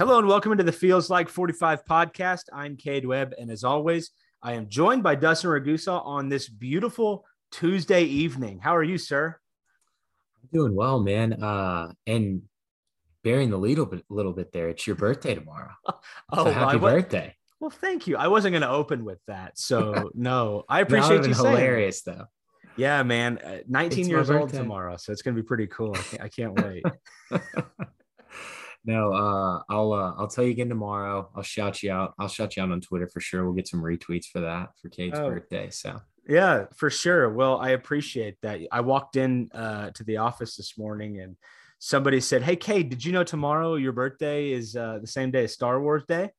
Hello and welcome into the Feels Like 45 podcast. I'm Cade Webb, and as always, I am joined by Dustin Ragusa on this beautiful Tuesday evening. How are you, sir? I'm doing well, man. Uh, and bearing the lead a bit, little bit there. It's your birthday tomorrow. Oh, so happy birthday! well, thank you. I wasn't going to open with that, so no, I appreciate you saying. hilarious though. Yeah, man, uh, 19 It's years old tomorrow, so it's going to be pretty cool. I can't, I can't wait. no, uh, I'll uh, I'll tell you again tomorrow. I'll shout you out. I'll shout you out on Twitter for sure. We'll get some retweets for that for Cade's Oh. birthday. So Yeah, for sure. Well, I appreciate that. I walked in uh, to the office this morning and somebody said, Hey, Kate, did you know tomorrow your birthday is uh, the same day as Star Wars Day?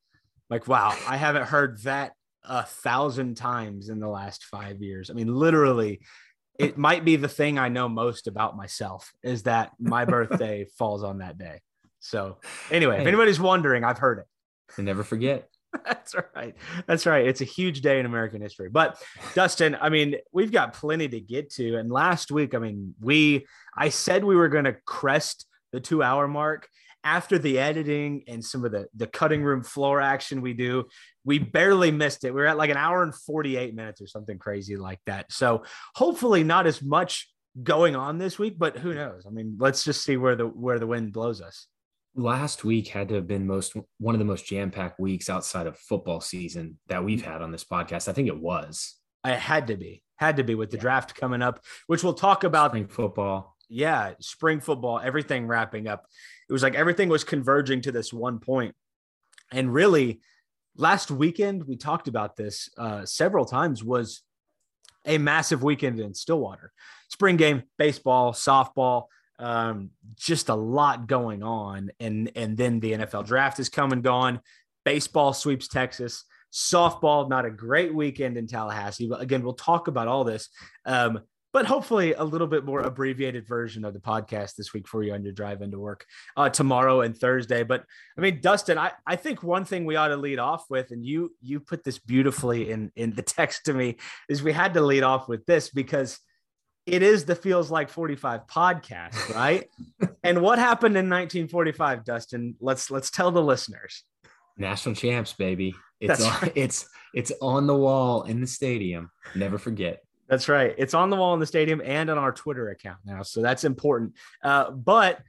Like, wow, I haven't heard that a thousand times in the last five years. I mean, literally, it might be the thing I know most about myself is that my birthday falls on that day. So, anyway, if anybody's wondering, I've heard it. and never forget. That's right. That's right. It's a huge day in American history. But Dustin, I mean, we've got plenty to get to. And last week, I mean, we I said we were going to crest the 2-hour mark after the editing and some of the the cutting room floor action we do. We barely missed it. We were at like an hour and 48 minutes or something crazy like that. So, hopefully not as much going on this week, but who knows? I mean, let's just see where the where the wind blows us. Last week had to have been most one of the most jam packed weeks outside of football season that we've had on this podcast. I think it was I had to be. Had to be with the Yeah. draft coming up, which we'll talk about spring football. yeah, spring football, everything wrapping up. It was like everything was converging to this one point. And really, last weekend, we talked about this uh, several times, was a massive weekend in Stillwater. Spring game, baseball, softball, um, just a lot going on. And, and then the NFL draft is come and gone. Baseball sweeps Texas. Softball, not a great weekend in Tallahassee. But again, we'll talk about all this. Um, but hopefully a little bit more abbreviated version of the podcast this week for you on your drive into work uh, tomorrow and Thursday. But I mean, Dustin, I, I think one thing we ought to lead off with, and you you put this beautifully in in the text to me, is we had to lead off with this because it is the feels like 45 podcast, right? and what happened in 1945, Dustin? Let's let's tell the listeners. National champs, baby. It's That's on, right. it's it's on the wall in the stadium. Never forget. That's right. It's on the wall in the stadium and on our Twitter account now. So that's important. Uh, but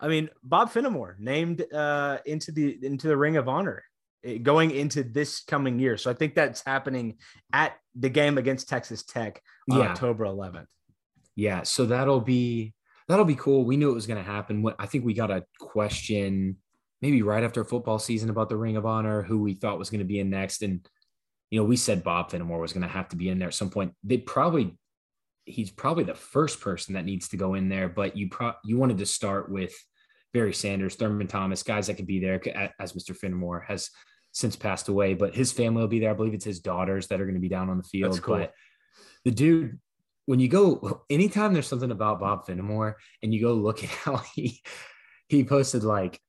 I mean, Bob Fenimore named uh, into the into the Ring of Honor eh, going into this coming year. So I think that's happening at the game against Texas Tech on Yeah. October 11th. Yeah, so that'll be that'll be cool. We knew it was going to happen. What I think we got a question maybe right after football season about the Ring of Honor, who we thought was going to be in next, and you know we said Bob Fenimore was going to have to be in there at some point. They probably he's probably the first person that needs to go in there, but you pro you wanted to start with Barry Sanders, Thurman Thomas, guys that could be there as Mr. Fenimore has since passed away, but his family will be there. I believe it's his daughters that are going to be down on the field. That's cool. But the dude, when you go, anytime there's something about Bob Fenimore and you go look at how he he posted like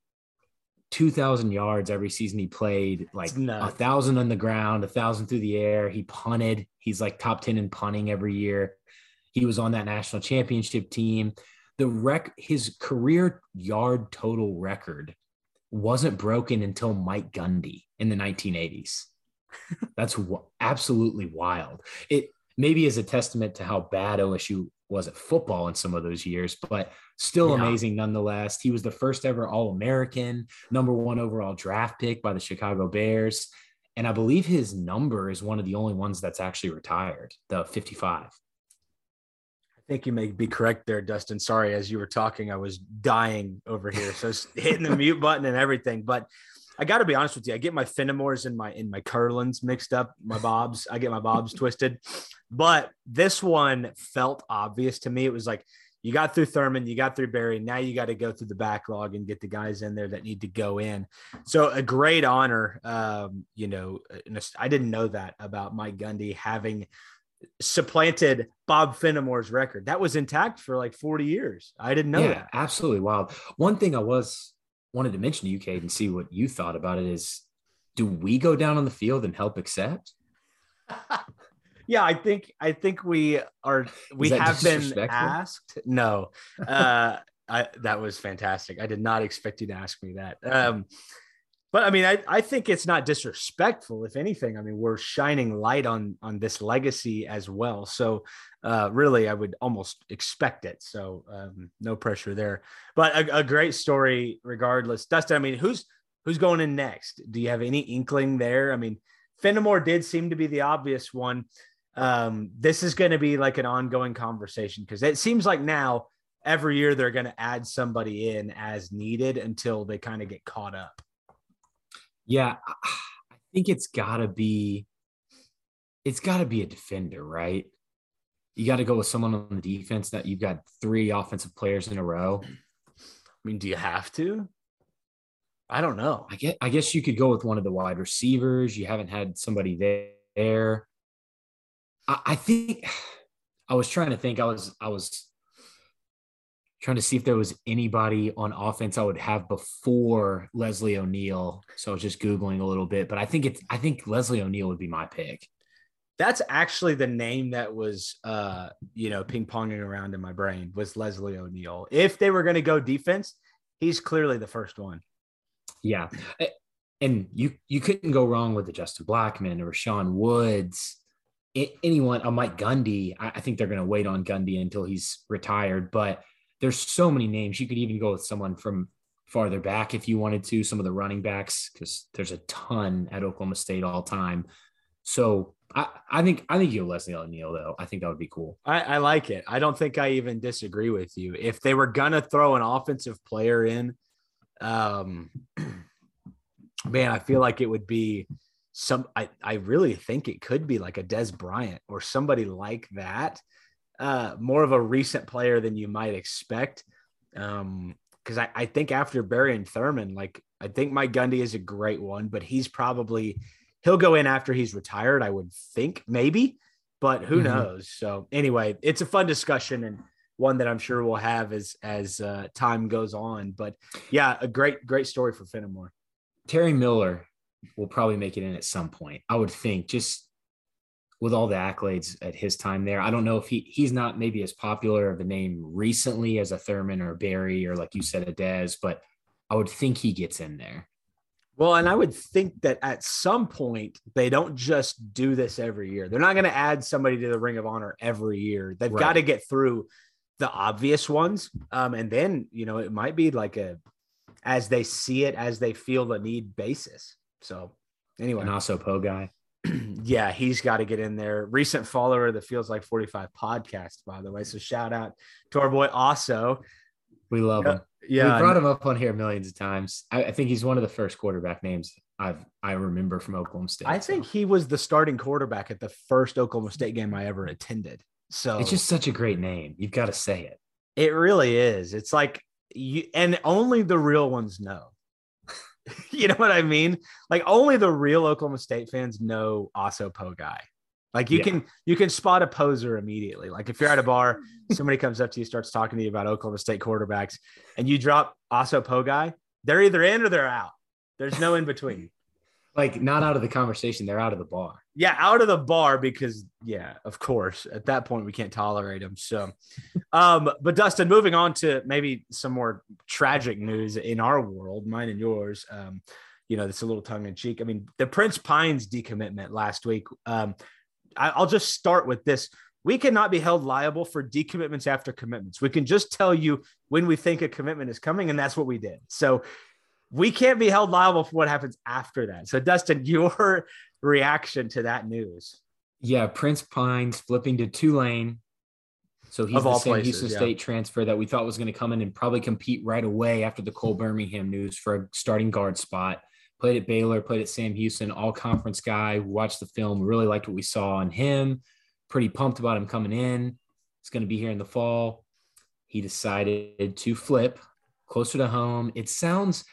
2,000 yards every season he played, like a thousand on the ground, a thousand through the air. He punted. He's like top 10 in punting every year. He was on that national championship team. The rec, his career yard total record wasn't broken until Mike Gundy in the 1980s. That's w- absolutely wild. It maybe is a testament to how bad OSU was at football in some of those years, but still Yeah. amazing nonetheless. He was the first ever All American, number one overall draft pick by the Chicago Bears. And I believe his number is one of the only ones that's actually retired, the 55. I think you may be correct there, Dustin. Sorry, as you were talking, I was dying over here. So hitting the mute button and everything. But I got to be honest with you. I get my Fenimores and my in my Kurlands mixed up, my Bobs. I get my Bobs twisted. But this one felt obvious to me. It was like you got through Thurman, you got through Barry. Now you got to go through the backlog and get the guys in there that need to go in. So a great honor. Um, you know, I didn't know that about Mike Gundy having supplanted Bob Fenimore's record. That was intact for like 40 years. I didn't know yeah, that. Absolutely wild. One thing I was wanted to mention to you, Cade, and see what you thought about it is do we go down on the field and help accept? yeah, I think I think we are we have been asked. No. Uh I that was fantastic. I did not expect you to ask me that. Um but I mean, I, I think it's not disrespectful. If anything, I mean, we're shining light on on this legacy as well. So, uh, really, I would almost expect it. So, um, no pressure there. But a, a great story, regardless. Dustin, I mean, who's who's going in next? Do you have any inkling there? I mean, Fenimore did seem to be the obvious one. Um, this is going to be like an ongoing conversation because it seems like now every year they're going to add somebody in as needed until they kind of get caught up. Yeah, I think it's got to be it's got to be a defender, right? You got to go with someone on the defense that you've got three offensive players in a row. I mean, do you have to? I don't know. I guess I guess you could go with one of the wide receivers. You haven't had somebody there. I, I think I was trying to think. I was I was trying to see if there was anybody on offense I would have before Leslie O'Neal. So I was just Googling a little bit, but I think it's, I think Leslie O'Neal would be my pick. That's actually the name that was, uh, you know, ping ponging around in my brain was Leslie O'Neal. If they were going to go defense, he's clearly the first one. Yeah. And you, you couldn't go wrong with the Justin Blackmon or Sean Woods, anyone, a Mike Gundy. I think they're going to wait on Gundy until he's retired, but there's so many names. You could even go with someone from farther back if you wanted to, some of the running backs, because there's a ton at Oklahoma State all time. So I, I think I think you Leslie O'Neal though. I think that would be cool. I, I like it. I don't think I even disagree with you. If they were gonna throw an offensive player in, um, man, I feel like it would be some. I I really think it could be like a Dez Bryant or somebody like that uh, more of a recent player than you might expect. Um, because I, I think after Barry and Thurman, like I think Mike Gundy is a great one, but he's probably he'll go in after he's retired, I would think, maybe, but who mm-hmm. knows? So anyway, it's a fun discussion and one that I'm sure we'll have as as uh, time goes on. But yeah, a great great story for Fenimore. Terry Miller will probably make it in at some point. I would think just with all the accolades at his time there. I don't know if he he's not maybe as popular of a name recently as a Thurman or Barry or like you said a Dez, but I would think he gets in there. Well, and I would think that at some point they don't just do this every year. They're not going to add somebody to the Ring of Honor every year. They've right. got to get through the obvious ones, um, and then you know it might be like a as they see it, as they feel the need basis. So anyway, and also Poe guy. yeah, he's got to get in there. Recent follower of the Feels Like 45 podcast, by the way. So shout out to our boy Also. We love him. Yeah. We brought him up on here millions of times. I, I, think he's one of the first quarterback names I've I remember from Oklahoma State. I so. think he was the starting quarterback at the first Oklahoma State game I ever attended. So it's just such a great name. You've got to say it. It really is. It's like you and only the real ones know. you know what I mean? Like only the real Oklahoma State fans know Poe guy. Like you yeah. can you can spot a poser immediately. Like if you're at a bar, somebody comes up to you, starts talking to you about Oklahoma State quarterbacks, and you drop Poe guy, they're either in or they're out. There's no in between like not out of the conversation they're out of the bar yeah out of the bar because yeah of course at that point we can't tolerate them so um but dustin moving on to maybe some more tragic news in our world mine and yours um you know it's a little tongue-in-cheek i mean the prince pines decommitment last week um I, i'll just start with this we cannot be held liable for decommitments after commitments. We can just tell you when we think a commitment is coming, and that's what we did. So we can't be held liable for what happens after that. So, Dustin, your reaction to that news? Yeah, Prince Pines flipping to Tulane. So he's of the same places, Houston yeah. State transfer that we thought was going to come in and probably compete right away after the Cole Birmingham news for a starting guard spot. Played at Baylor, played at Sam Houston, all conference guy. Watched the film, really liked what we saw on him. Pretty pumped about him coming in. It's going to be here in the fall. he decided to flip closer to home. It sounds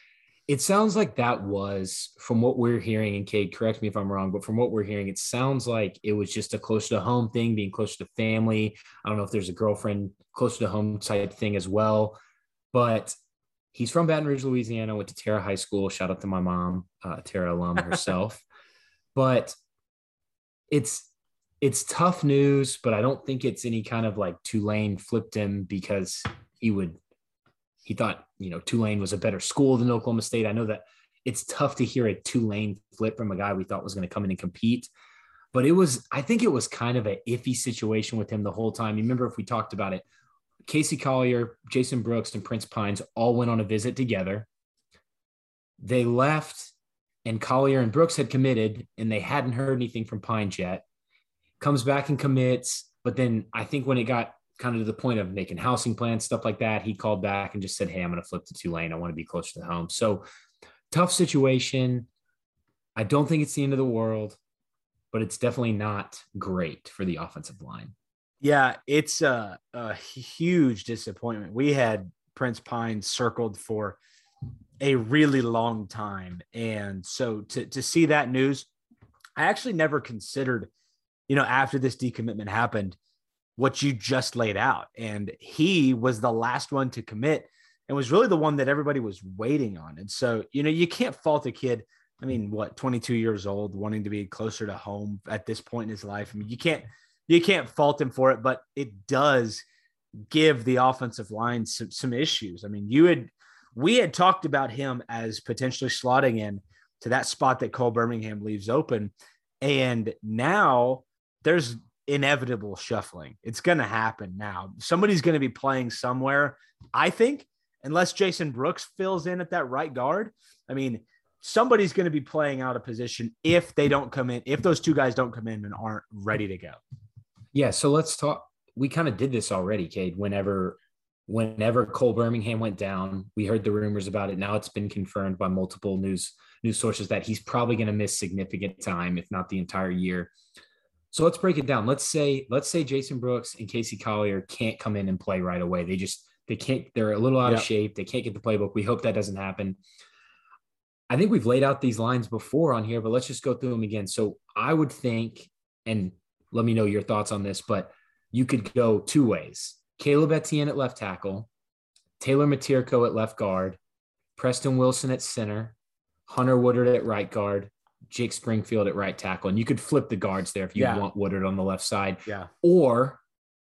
it sounds like that was from what we're hearing and Cade, correct me if I'm wrong, but from what we're hearing, it sounds like it was just a close to home thing, being close to family. I don't know if there's a girlfriend close to home type thing as well, but he's from Baton Rouge, Louisiana, went to Tara High School. Shout out to my mom, uh, Tara alum herself. but it's it's tough news, but I don't think it's any kind of like Tulane flipped him because he would he thought, you know, Tulane was a better school than Oklahoma State. I know that it's tough to hear a Tulane flip from a guy we thought was going to come in and compete. But it was, I think it was kind of an iffy situation with him the whole time. You remember if we talked about it, Casey Collier, Jason Brooks, and Prince Pines all went on a visit together. They left, and Collier and Brooks had committed, and they hadn't heard anything from Pines yet. Comes back and commits, but then I think when it got kind of to the point of making housing plans, stuff like that, he called back and just said, Hey, I'm going to flip to Tulane. I want to be closer to home. So tough situation. I don't think it's the end of the world, but it's definitely not great for the offensive line. Yeah, it's a, a huge disappointment. We had Prince Pine circled for a really long time. And so to, to see that news, I actually never considered, you know, after this decommitment happened, what you just laid out. And he was the last one to commit and was really the one that everybody was waiting on. And so, you know, you can't fault a kid. I mean, what, 22 years old, wanting to be closer to home at this point in his life. I mean, you can't, you can't fault him for it, but it does give the offensive line some, some issues. I mean, you had, we had talked about him as potentially slotting in to that spot that Cole Birmingham leaves open. And now there's inevitable shuffling. It's going to happen now. Somebody's going to be playing somewhere. I think, unless Jason Brooks fills in at that right guard. I mean, somebody's going to be playing out of position if they don't come in, if those two guys don't come in and aren't ready to go. Yeah. So let's talk. We kind of did this already, Cade. Whenever, whenever Cole Birmingham went down, we heard the rumors about it. Now it's been confirmed by multiple news news sources that he's probably going to miss significant time, if not the entire year. So let's break it down. Let's say let's say Jason Brooks and Casey Collier can't come in and play right away. They just they can't. They're a little out of shape. They can't get the playbook. We hope that doesn't happen. I think we've laid out these lines before on here, but let's just go through them again. So I would think, and let me know your thoughts on this, but you could go two ways: Caleb Etienne at left tackle, Taylor Miterko at left guard, Preston Wilson at center, Hunter Woodard at right guard, Jake Springfield at right tackle, and you could flip the guards there if you yeah. want Woodard on the left side. Yeah. Or,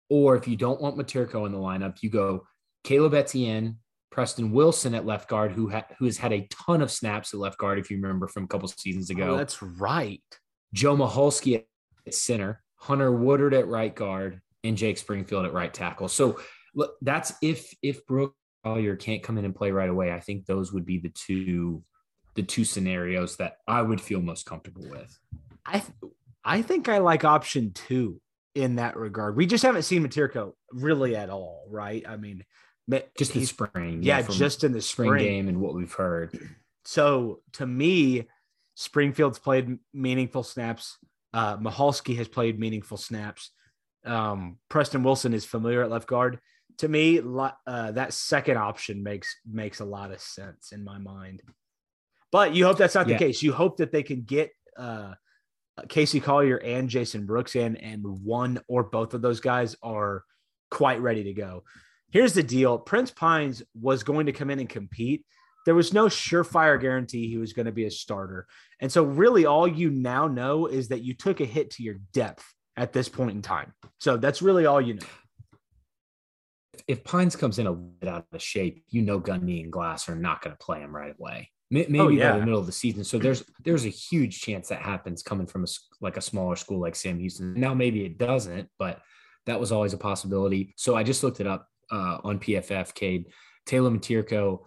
or if you don't want Miterko in the lineup, you go Caleb Etienne, Preston Wilson at left guard, who ha- who has had a ton of snaps at left guard, if you remember from a couple seasons ago. Oh, that's right. Joe Michalski at center, Hunter Woodard at right guard, and Jake Springfield at right tackle. So look, that's if if Brooke Collier can't come in and play right away. I think those would be the two the two scenarios that I would feel most comfortable with. I I think I like option two in that regard. We just haven't seen Miterko really at all, right? I mean, just the spring, yeah, yeah just in the spring. spring game and what we've heard. So to me, Springfield's played meaningful snaps. Uh, Michalski has played meaningful snaps. Um, Preston Wilson is familiar at left guard. To me, uh, that second option makes makes a lot of sense in my mind. But you hope that's not the case. You hope that they can get uh, Casey Collier and Jason Brooks in, and one or both of those guys are quite ready to go. Here's the deal Prince Pines was going to come in and compete. There was no surefire guarantee he was going to be a starter. And so, really, all you now know is that you took a hit to your depth at this point in time. So, that's really all you know. If Pines comes in a bit out of shape, you know Gundy and Glass are not going to play him right away. Oh, maybe oh, yeah. by the middle of the season. So there's there's a huge chance that happens coming from a like a smaller school like Sam Houston. Now maybe it doesn't, but that was always a possibility. So I just looked it up uh, on PFF. Cade Taylor Miterko,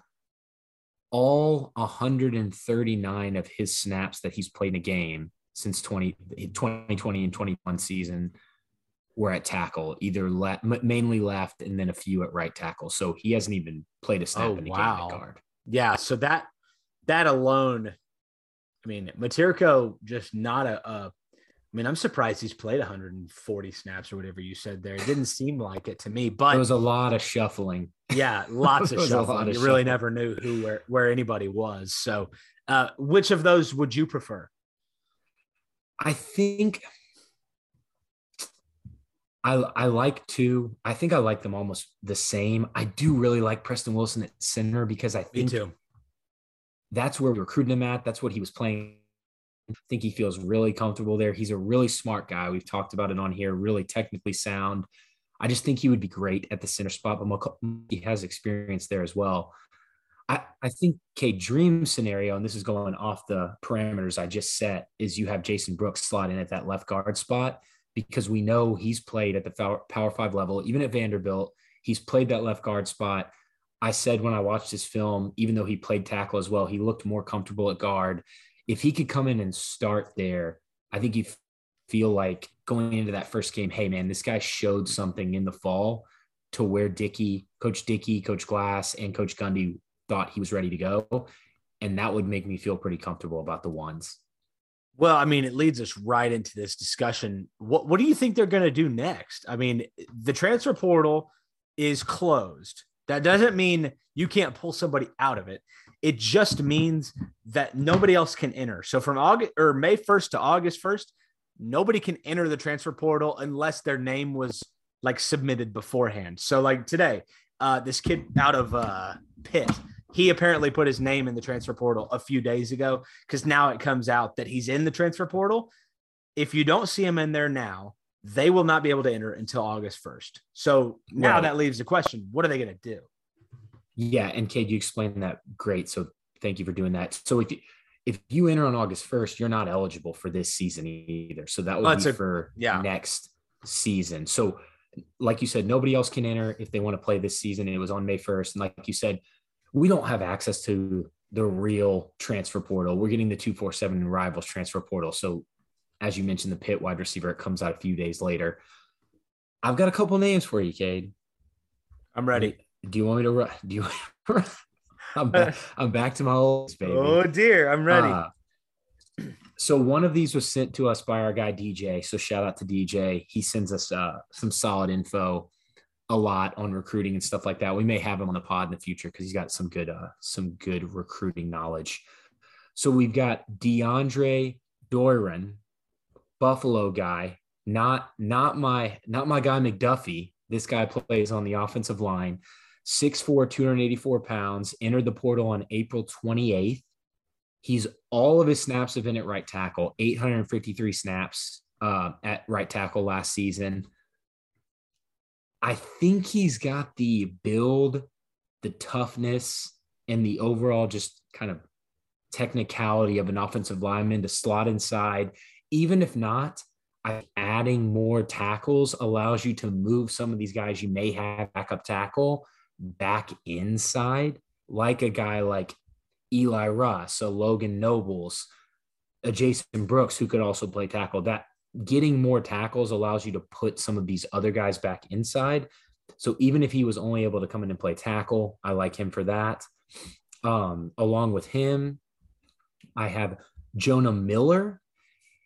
all 139 of his snaps that he's played in a game since 20, 2020 and 21 season were at tackle, either left, mainly left, and then a few at right tackle. So he hasn't even played a snap oh, in a wow. game at guard. Yeah, so that that alone, I mean, Miterko just not a, a I mean, I'm surprised he's played 140 snaps or whatever you said there. It didn't seem like it to me, but There was a lot of shuffling. yeah, lots of a lot shuffling. of You really shuffling. never knew who where where anybody was. So, uh, which of those would you prefer? I think I I like two. I think I like them almost the same. I do really like Preston Wilson at center because I Me think too. That's where we recruited him at. That's what he was playing. I think he feels really comfortable there. He's a really smart guy. We've talked about it on here, really technically sound. I just think he would be great at the center spot, but he has experience there as well. I, I think Cade dream scenario, and this is going off the parameters I just set, is you have Jason Brooks slot in at that left guard spot because we know he's played at the power five level, even at Vanderbilt. He's played that left guard spot. I said when I watched his film, even though he played tackle as well, he looked more comfortable at guard. If he could come in and start there, I think you feel like going into that first game, hey man, this guy showed something in the fall to where Dickey, Coach Dickey, Coach Glass, and Coach Gundy thought he was ready to go. And that would make me feel pretty comfortable about the ones. Well, I mean, it leads us right into this discussion. What what do you think they're going to do next? I mean, the transfer portal is closed. That doesn't mean you can't pull somebody out of it. It just means that nobody else can enter. So from August or May 1st to August 1st, nobody can enter the transfer portal unless their name was like submitted beforehand. So like today, uh, this kid out of uh, Pitt, he apparently put his name in the transfer portal a few days ago because now it comes out that he's in the transfer portal. If you don't see him in there now, they will not be able to enter until August 1st. So now Right. that leaves the question what are they going to do? Yeah, and Cade, you explained that great. So thank you for doing that. So if you if you enter on August first, you're not eligible for this season either. So that would Oh, be a- for yeah. next season. So like you said, nobody else can enter if they want to play this season. It was on May first, and like you said, we don't have access to the real transfer portal. We're getting the two four seven rivals transfer portal. So as you mentioned, the Pitt wide receiver it comes out a few days later. I've got a couple names for you, Cade. I'm ready. Do you want me to run? Do you? I'm back. I'm back to my old baby. Oh dear, I'm ready. Uh, so one of these was sent to us by our guy DJ. So shout out to DJ. He sends us uh, some solid info, a lot on recruiting and stuff like that. We may have him on the pod in the future because he's got some good, uh, some good recruiting knowledge. So we've got DeAndre Doiron, Buffalo guy, not not my not my guy McDuffie. This guy plays on the offensive line. 6'4, 284 pounds, entered the portal on April 28th. He's all of his snaps have been at right tackle, 853 snaps uh, at right tackle last season. I think he's got the build, the toughness, and the overall just kind of technicality of an offensive lineman to slot inside. Even if not, adding more tackles allows you to move some of these guys you may have backup tackle back inside, like a guy like Eli Ross, a Logan Nobles, a Jason Brooks, who could also play tackle. That getting more tackles allows you to put some of these other guys back inside. So even if he was only able to come in and play tackle, I like him for that. Um, along with him, I have Jonah Miller.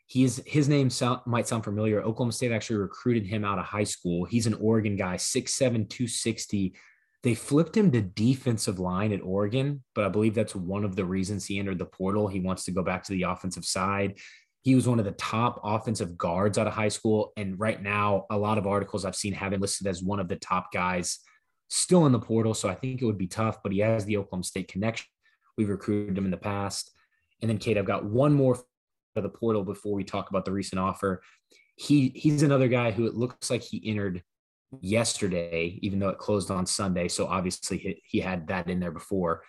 He's his name sound, might sound familiar. Oklahoma State actually recruited him out of high school. He's an Oregon guy, 6'7, 260. They flipped him to defensive line at Oregon, but I believe that's one of the reasons he entered the portal. He wants to go back to the offensive side. He was one of the top offensive guards out of high school. And right now, a lot of articles I've seen have him listed as one of the top guys still in the portal. So I think it would be tough, but he has the Oklahoma State connection. We've recruited him in the past. And then, Cade, I've got one more of the portal before we talk about the recent offer. He he's another guy who it looks like he entered yesterday, even though it closed on Sunday. So obviously he, he had that in there before.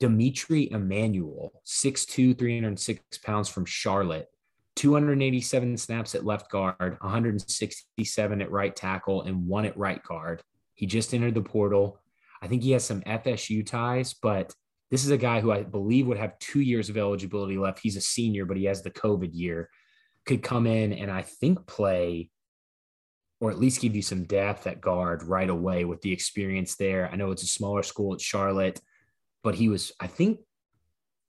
Dimitri Emmanuel, 6'2, 306 pounds from Charlotte, 287 snaps at left guard, 167 at right tackle, and one at right guard. He just entered the portal. I think he has some FSU ties, but this is a guy who I believe would have two years of eligibility left. He's a senior, but he has the COVID year. Could come in and I think play or at least give you some depth at guard right away with the experience there. I know it's a smaller school at Charlotte, but he was, I think,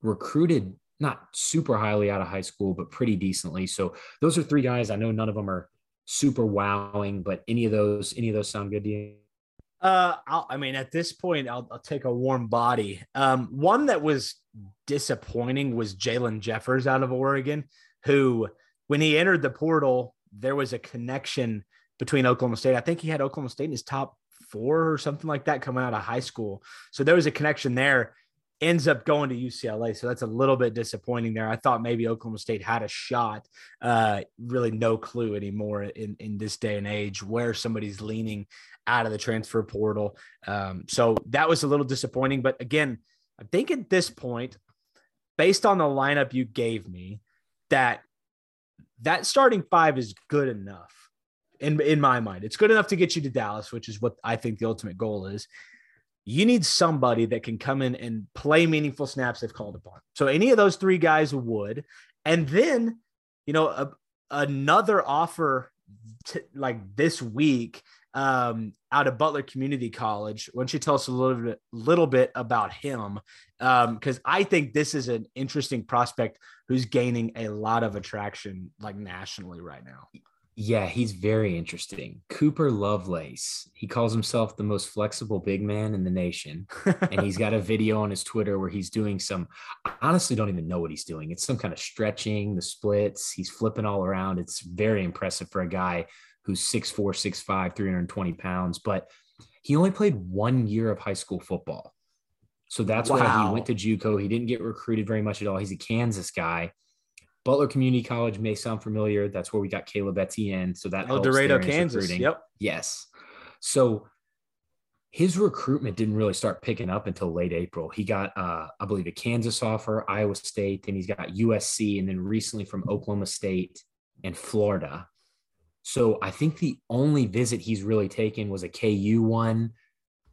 recruited not super highly out of high school, but pretty decently. So those are three guys. I know none of them are super wowing, but any of those, any of those sound good to you? Uh, I'll, I mean, at this point, I'll, I'll take a warm body. Um, one that was disappointing was Jalen Jeffers out of Oregon, who, when he entered the portal, there was a connection between Oklahoma State. I think he had Oklahoma State in his top four or something like that coming out of high school. So there was a connection there. Ends up going to UCLA. So that's a little bit disappointing there. I thought maybe Oklahoma State had a shot. Uh, really no clue anymore in, in this day and age where somebody's leaning out of the transfer portal. Um, so that was a little disappointing. But again, I think at this point, based on the lineup you gave me, that that starting five is good enough in in my mind. It's good enough to get you to Dallas, which is what I think the ultimate goal is. You need somebody that can come in and play meaningful snaps if called upon. So any of those three guys would, and then you know a, another offer t- like this week um, out of Butler Community College. Why don't you tell us a little bit, little bit about him? Because um, I think this is an interesting prospect who's gaining a lot of attraction, like nationally right now. Yeah, he's very interesting. Cooper Lovelace. He calls himself the most flexible big man in the nation. and he's got a video on his Twitter where he's doing some, I honestly don't even know what he's doing. It's some kind of stretching, the splits. He's flipping all around. It's very impressive for a guy who's 6'4, 6'5, 320 pounds. But he only played one year of high school football. So that's wow. why he went to JUCO. He didn't get recruited very much at all. He's a Kansas guy. Butler Community College may sound familiar. That's where we got Caleb Etienne. So that El Dorado, Kansas. Recruiting. Yep. Yes. So his recruitment didn't really start picking up until late April. He got, uh, I believe, a Kansas offer, Iowa State, and he's got USC, and then recently from Oklahoma State and Florida. So I think the only visit he's really taken was a KU one.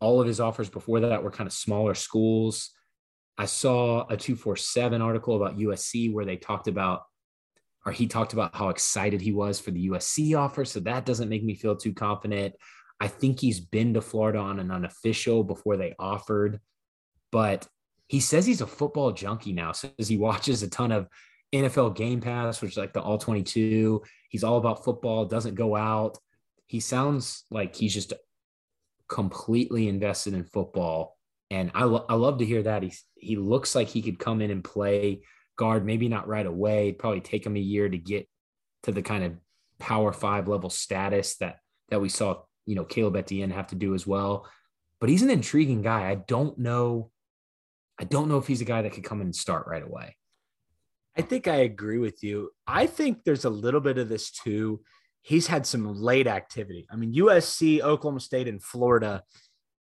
All of his offers before that were kind of smaller schools. I saw a 247 article about USC where they talked about, or he talked about how excited he was for the USC offer. So that doesn't make me feel too confident. I think he's been to Florida on an unofficial before they offered, but he says he's a football junkie now. Says he watches a ton of NFL Game Pass, which is like the all 22. He's all about football, doesn't go out. He sounds like he's just completely invested in football and I, lo- I love to hear that. He, he looks like he could come in and play guard, maybe not right away. It'd probably take him a year to get to the kind of power five level status that, that we saw, you know, Caleb Etienne have to do as well. But he's an intriguing guy. I don't know. I don't know if he's a guy that could come in and start right away. I think I agree with you. I think there's a little bit of this too. He's had some late activity. I mean, USC, Oklahoma State, and Florida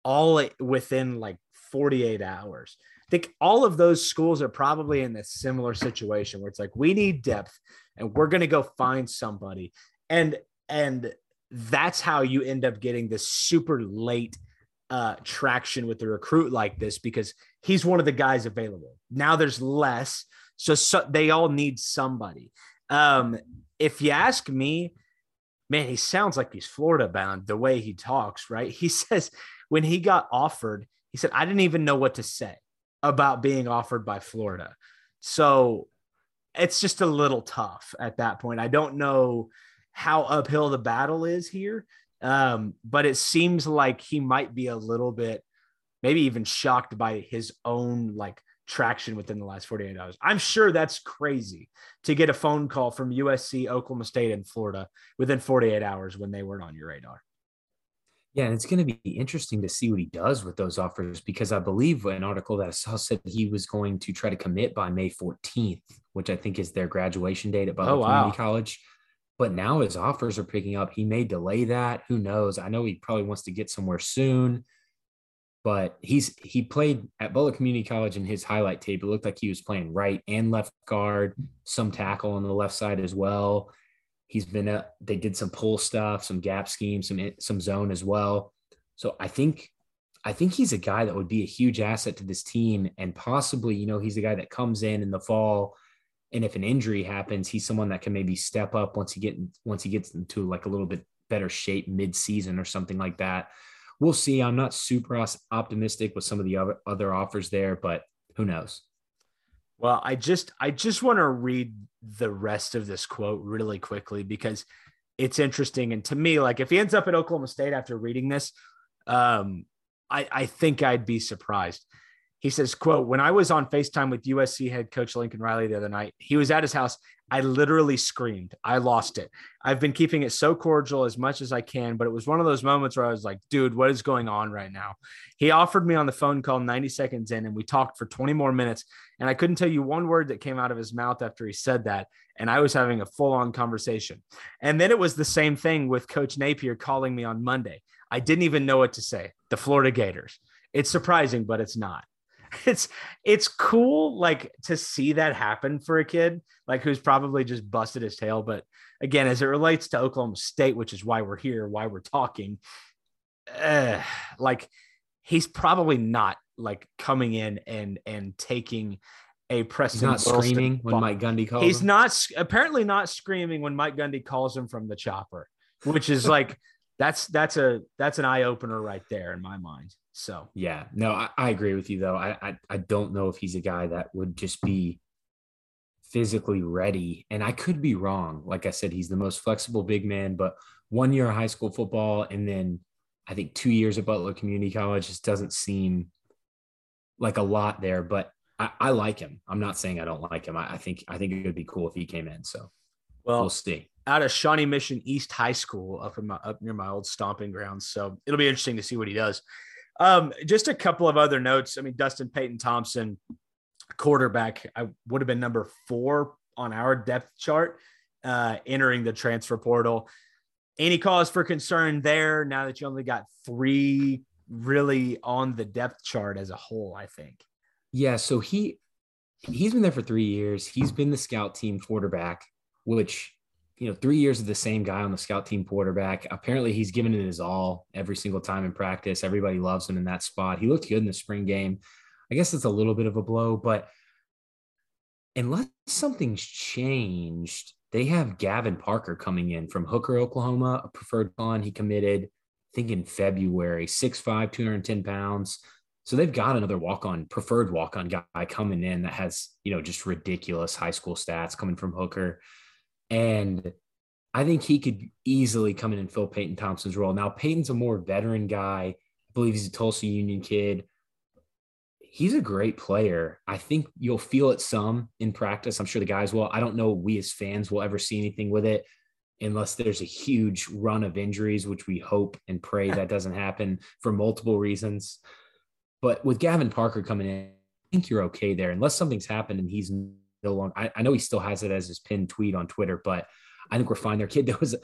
all within like 48 hours. I think all of those schools are probably in a similar situation where it's like we need depth and we're going to go find somebody. And and that's how you end up getting this super late uh, traction with the recruit like this because he's one of the guys available. Now there's less, so, so they all need somebody. Um, if you ask me, man, he sounds like he's Florida bound the way he talks, right? He says when he got offered, he said, I didn't even know what to say about being offered by Florida. So it's just a little tough at that point. I don't know how uphill the battle is here, um, but it seems like he might be a little bit, maybe even shocked by his own like traction within the last 48 hours. I'm sure that's crazy to get a phone call from USC, Oklahoma State, and Florida within 48 hours when they weren't on your radar. Yeah, and it's going to be interesting to see what he does with those offers because I believe an article that I saw said he was going to try to commit by May 14th, which I think is their graduation date at Butler oh, wow. Community College. But now his offers are picking up. He may delay that. Who knows? I know he probably wants to get somewhere soon, but he's he played at Butler Community College in his highlight tape. It looked like he was playing right and left guard, some tackle on the left side as well. He's been a, they did some pull stuff, some gap scheme, some some zone as well. So I think I think he's a guy that would be a huge asset to this team, and possibly you know he's a guy that comes in in the fall, and if an injury happens, he's someone that can maybe step up once he get once he gets into like a little bit better shape mid season or something like that. We'll see. I'm not super optimistic with some of the other other offers there, but who knows? Well, I just I just want to read the rest of this quote really quickly because it's interesting. And to me, like if he ends up at Oklahoma State after reading this, um, I, I think I'd be surprised. He says, quote, when I was on FaceTime with USC head coach Lincoln Riley the other night, he was at his house. I literally screamed. I lost it. I've been keeping it so cordial as much as I can, but it was one of those moments where I was like, dude, what is going on right now? He offered me on the phone call 90 seconds in, and we talked for 20 more minutes. And I couldn't tell you one word that came out of his mouth after he said that. And I was having a full on conversation. And then it was the same thing with Coach Napier calling me on Monday. I didn't even know what to say. The Florida Gators. It's surprising, but it's not. It's it's cool like to see that happen for a kid like who's probably just busted his tail. But again, as it relates to Oklahoma State, which is why we're here, why we're talking, uh, like he's probably not like coming in and and taking a Preston. He's not screaming when. Mike Gundy calls. He's him. not apparently not screaming when Mike Gundy calls him from the chopper, which is like that's that's a that's an eye opener right there in my mind. So Yeah, no, I, I agree with you though. I, I I don't know if he's a guy that would just be physically ready, and I could be wrong. Like I said, he's the most flexible big man, but one year of high school football and then I think two years at Butler Community College just doesn't seem like a lot there. But I, I like him. I'm not saying I don't like him. I, I think I think it would be cool if he came in. So well, we'll see. out of Shawnee Mission East High School up in my up near my old stomping grounds. So it'll be interesting to see what he does. Um, just a couple of other notes. I mean, Dustin Peyton Thompson, quarterback, I would have been number four on our depth chart, uh, entering the transfer portal. Any cause for concern there now that you only got three really on the depth chart as a whole, I think. Yeah, so he he's been there for three years. He's been the scout team quarterback, which you know, three years of the same guy on the scout team quarterback. Apparently, he's given it his all every single time in practice. Everybody loves him in that spot. He looked good in the spring game. I guess it's a little bit of a blow, but unless something's changed, they have Gavin Parker coming in from Hooker, Oklahoma, a preferred con. He committed, I think in February, 6'5, 210 pounds. So they've got another walk on, preferred walk on guy coming in that has, you know, just ridiculous high school stats coming from Hooker. And I think he could easily come in and fill Peyton Thompson's role. Now, Peyton's a more veteran guy. I believe he's a Tulsa Union kid. He's a great player. I think you'll feel it some in practice. I'm sure the guys will. I don't know we as fans will ever see anything with it unless there's a huge run of injuries, which we hope and pray that doesn't happen for multiple reasons. But with Gavin Parker coming in, I think you're okay there, unless something's happened and he's no longer. I, I know he still has it as his pinned tweet on Twitter, but I think we're fine there. Kid, there was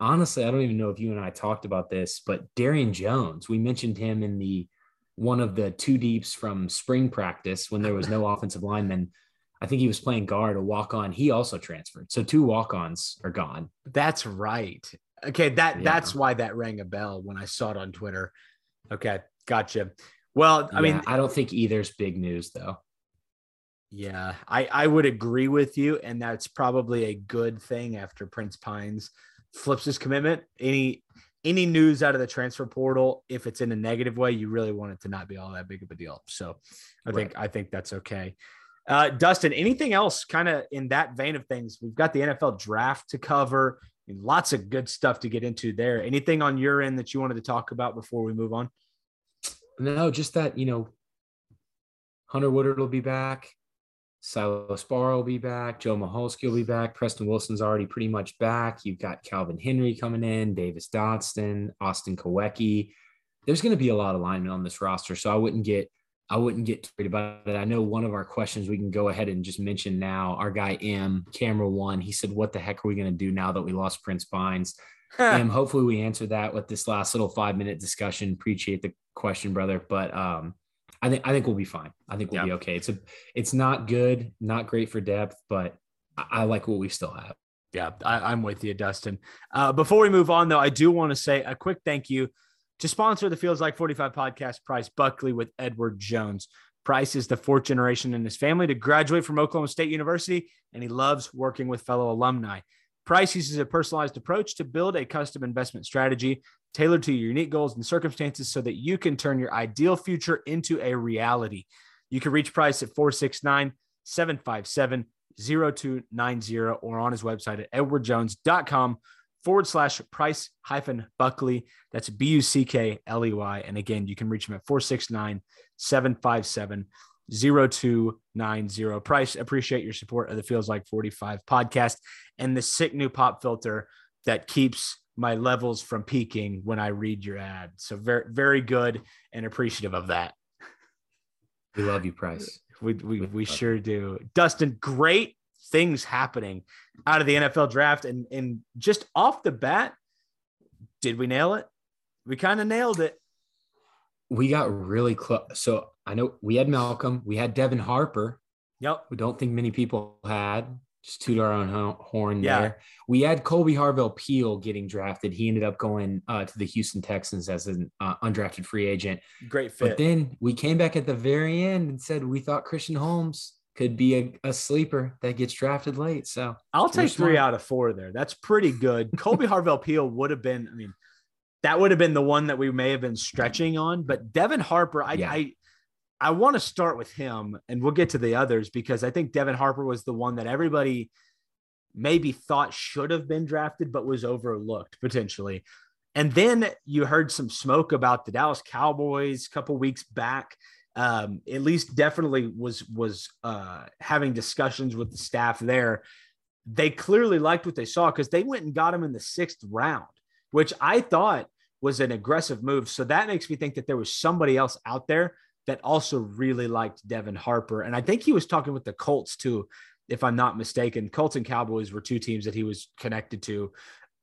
honestly, I don't even know if you and I talked about this, but Darian Jones, we mentioned him in the one of the two deeps from spring practice when there was no offensive lineman. I think he was playing guard, a walk on. He also transferred. So two walk ons are gone. That's right. Okay, that Yeah. that's why that rang a bell when I saw it on Twitter. Okay, gotcha. Well, I mean, I don't think either's big news though. Yeah, I, I would agree with you. And that's probably a good thing after Prince Pines flips his commitment. Any any news out of the transfer portal, if it's in a negative way, you really want it to not be all that big of a deal. So I think I think that's okay. Uh, Dustin, anything else kind of in that vein of things? We've got the NFL draft to cover. I mean, lots of good stuff to get into there. Anything on your end that you wanted to talk about before we move on? No, just that, you know, Hunter Woodard will be back. Silas Barr will be back. Joe Michalski will be back. Preston Wilson's already pretty much back. You've got Calvin Henry coming in, Davis Dodson, Austin Kowecki. There's going to be a lot of linemen on this roster, so I wouldn't get I wouldn't get worried about it. I know one of our questions we can go ahead and just mention now. Our guy M, camera one, he said, "What the heck are we going to do now that we lost Prince Pines?" M, hopefully we answer that with this last little five minute discussion. Appreciate the question, brother, but um, I think I think we'll be fine. I think we'll Yeah. be okay. It's a it's not good, not great for depth, but I, I like what we still have. Yeah, I, I'm with you, Dustin. Uh, before we move on, though, I do want to say a quick thank you to sponsor the Feels Like 45 podcast, Price Buckley with Edward Jones. Price is the fourth generation in his family to graduate from Oklahoma State University, and he loves working with fellow alumni. Price uses a personalized approach to build a custom investment strategy tailored to your unique goals and circumstances so that you can turn your ideal future into a reality. You can reach Price at 469 757 0290 or on his website at edwardjones.com forward slash price hyphen Buckley. That's B U C K L E Y. And again, you can reach him at 469 757 0290. Price, appreciate your support of the Feels Like 45 podcast and the sick new pop filter that keeps my levels from peaking when I read your ad. So very, very good and appreciative of that. We love you, Price. We, we, we sure do. Dustin, great things happening out of the NFL draft. And, and just off the bat, did we nail it? We kind of nailed it. We got really close. So I know we had Malcolm, we had Devin Harper. Yep. We don't think many people had. Just toot our own horn Yeah. there. We had Kolby Harvell Peel getting drafted. He ended up going uh, to the Houston Texans as an uh, undrafted free agent. Great fit. But then we came back at the very end and said we thought Christian Holmes could be a, a sleeper that gets drafted late. So I'll take three out of four there. That's pretty good. Kolby Harvell Peel would have been, I mean, that would have been the one that we may have been stretching on. But Devin Harper, I Yeah. I, I want to start with him and we'll get to the others because I think Devin Harper was the one that everybody maybe thought should have been drafted, but was overlooked potentially. And then you heard some smoke about the Dallas Cowboys a couple weeks back. Um, at least definitely was was uh, having discussions with the staff there. They clearly liked what they saw because they went and got him in the sixth round, which I thought was an aggressive move. So that makes me think that there was somebody else out there that also really liked Devin Harper. And I think he was talking with the Colts too, if I'm not mistaken. Colts and Cowboys were two teams that he was connected to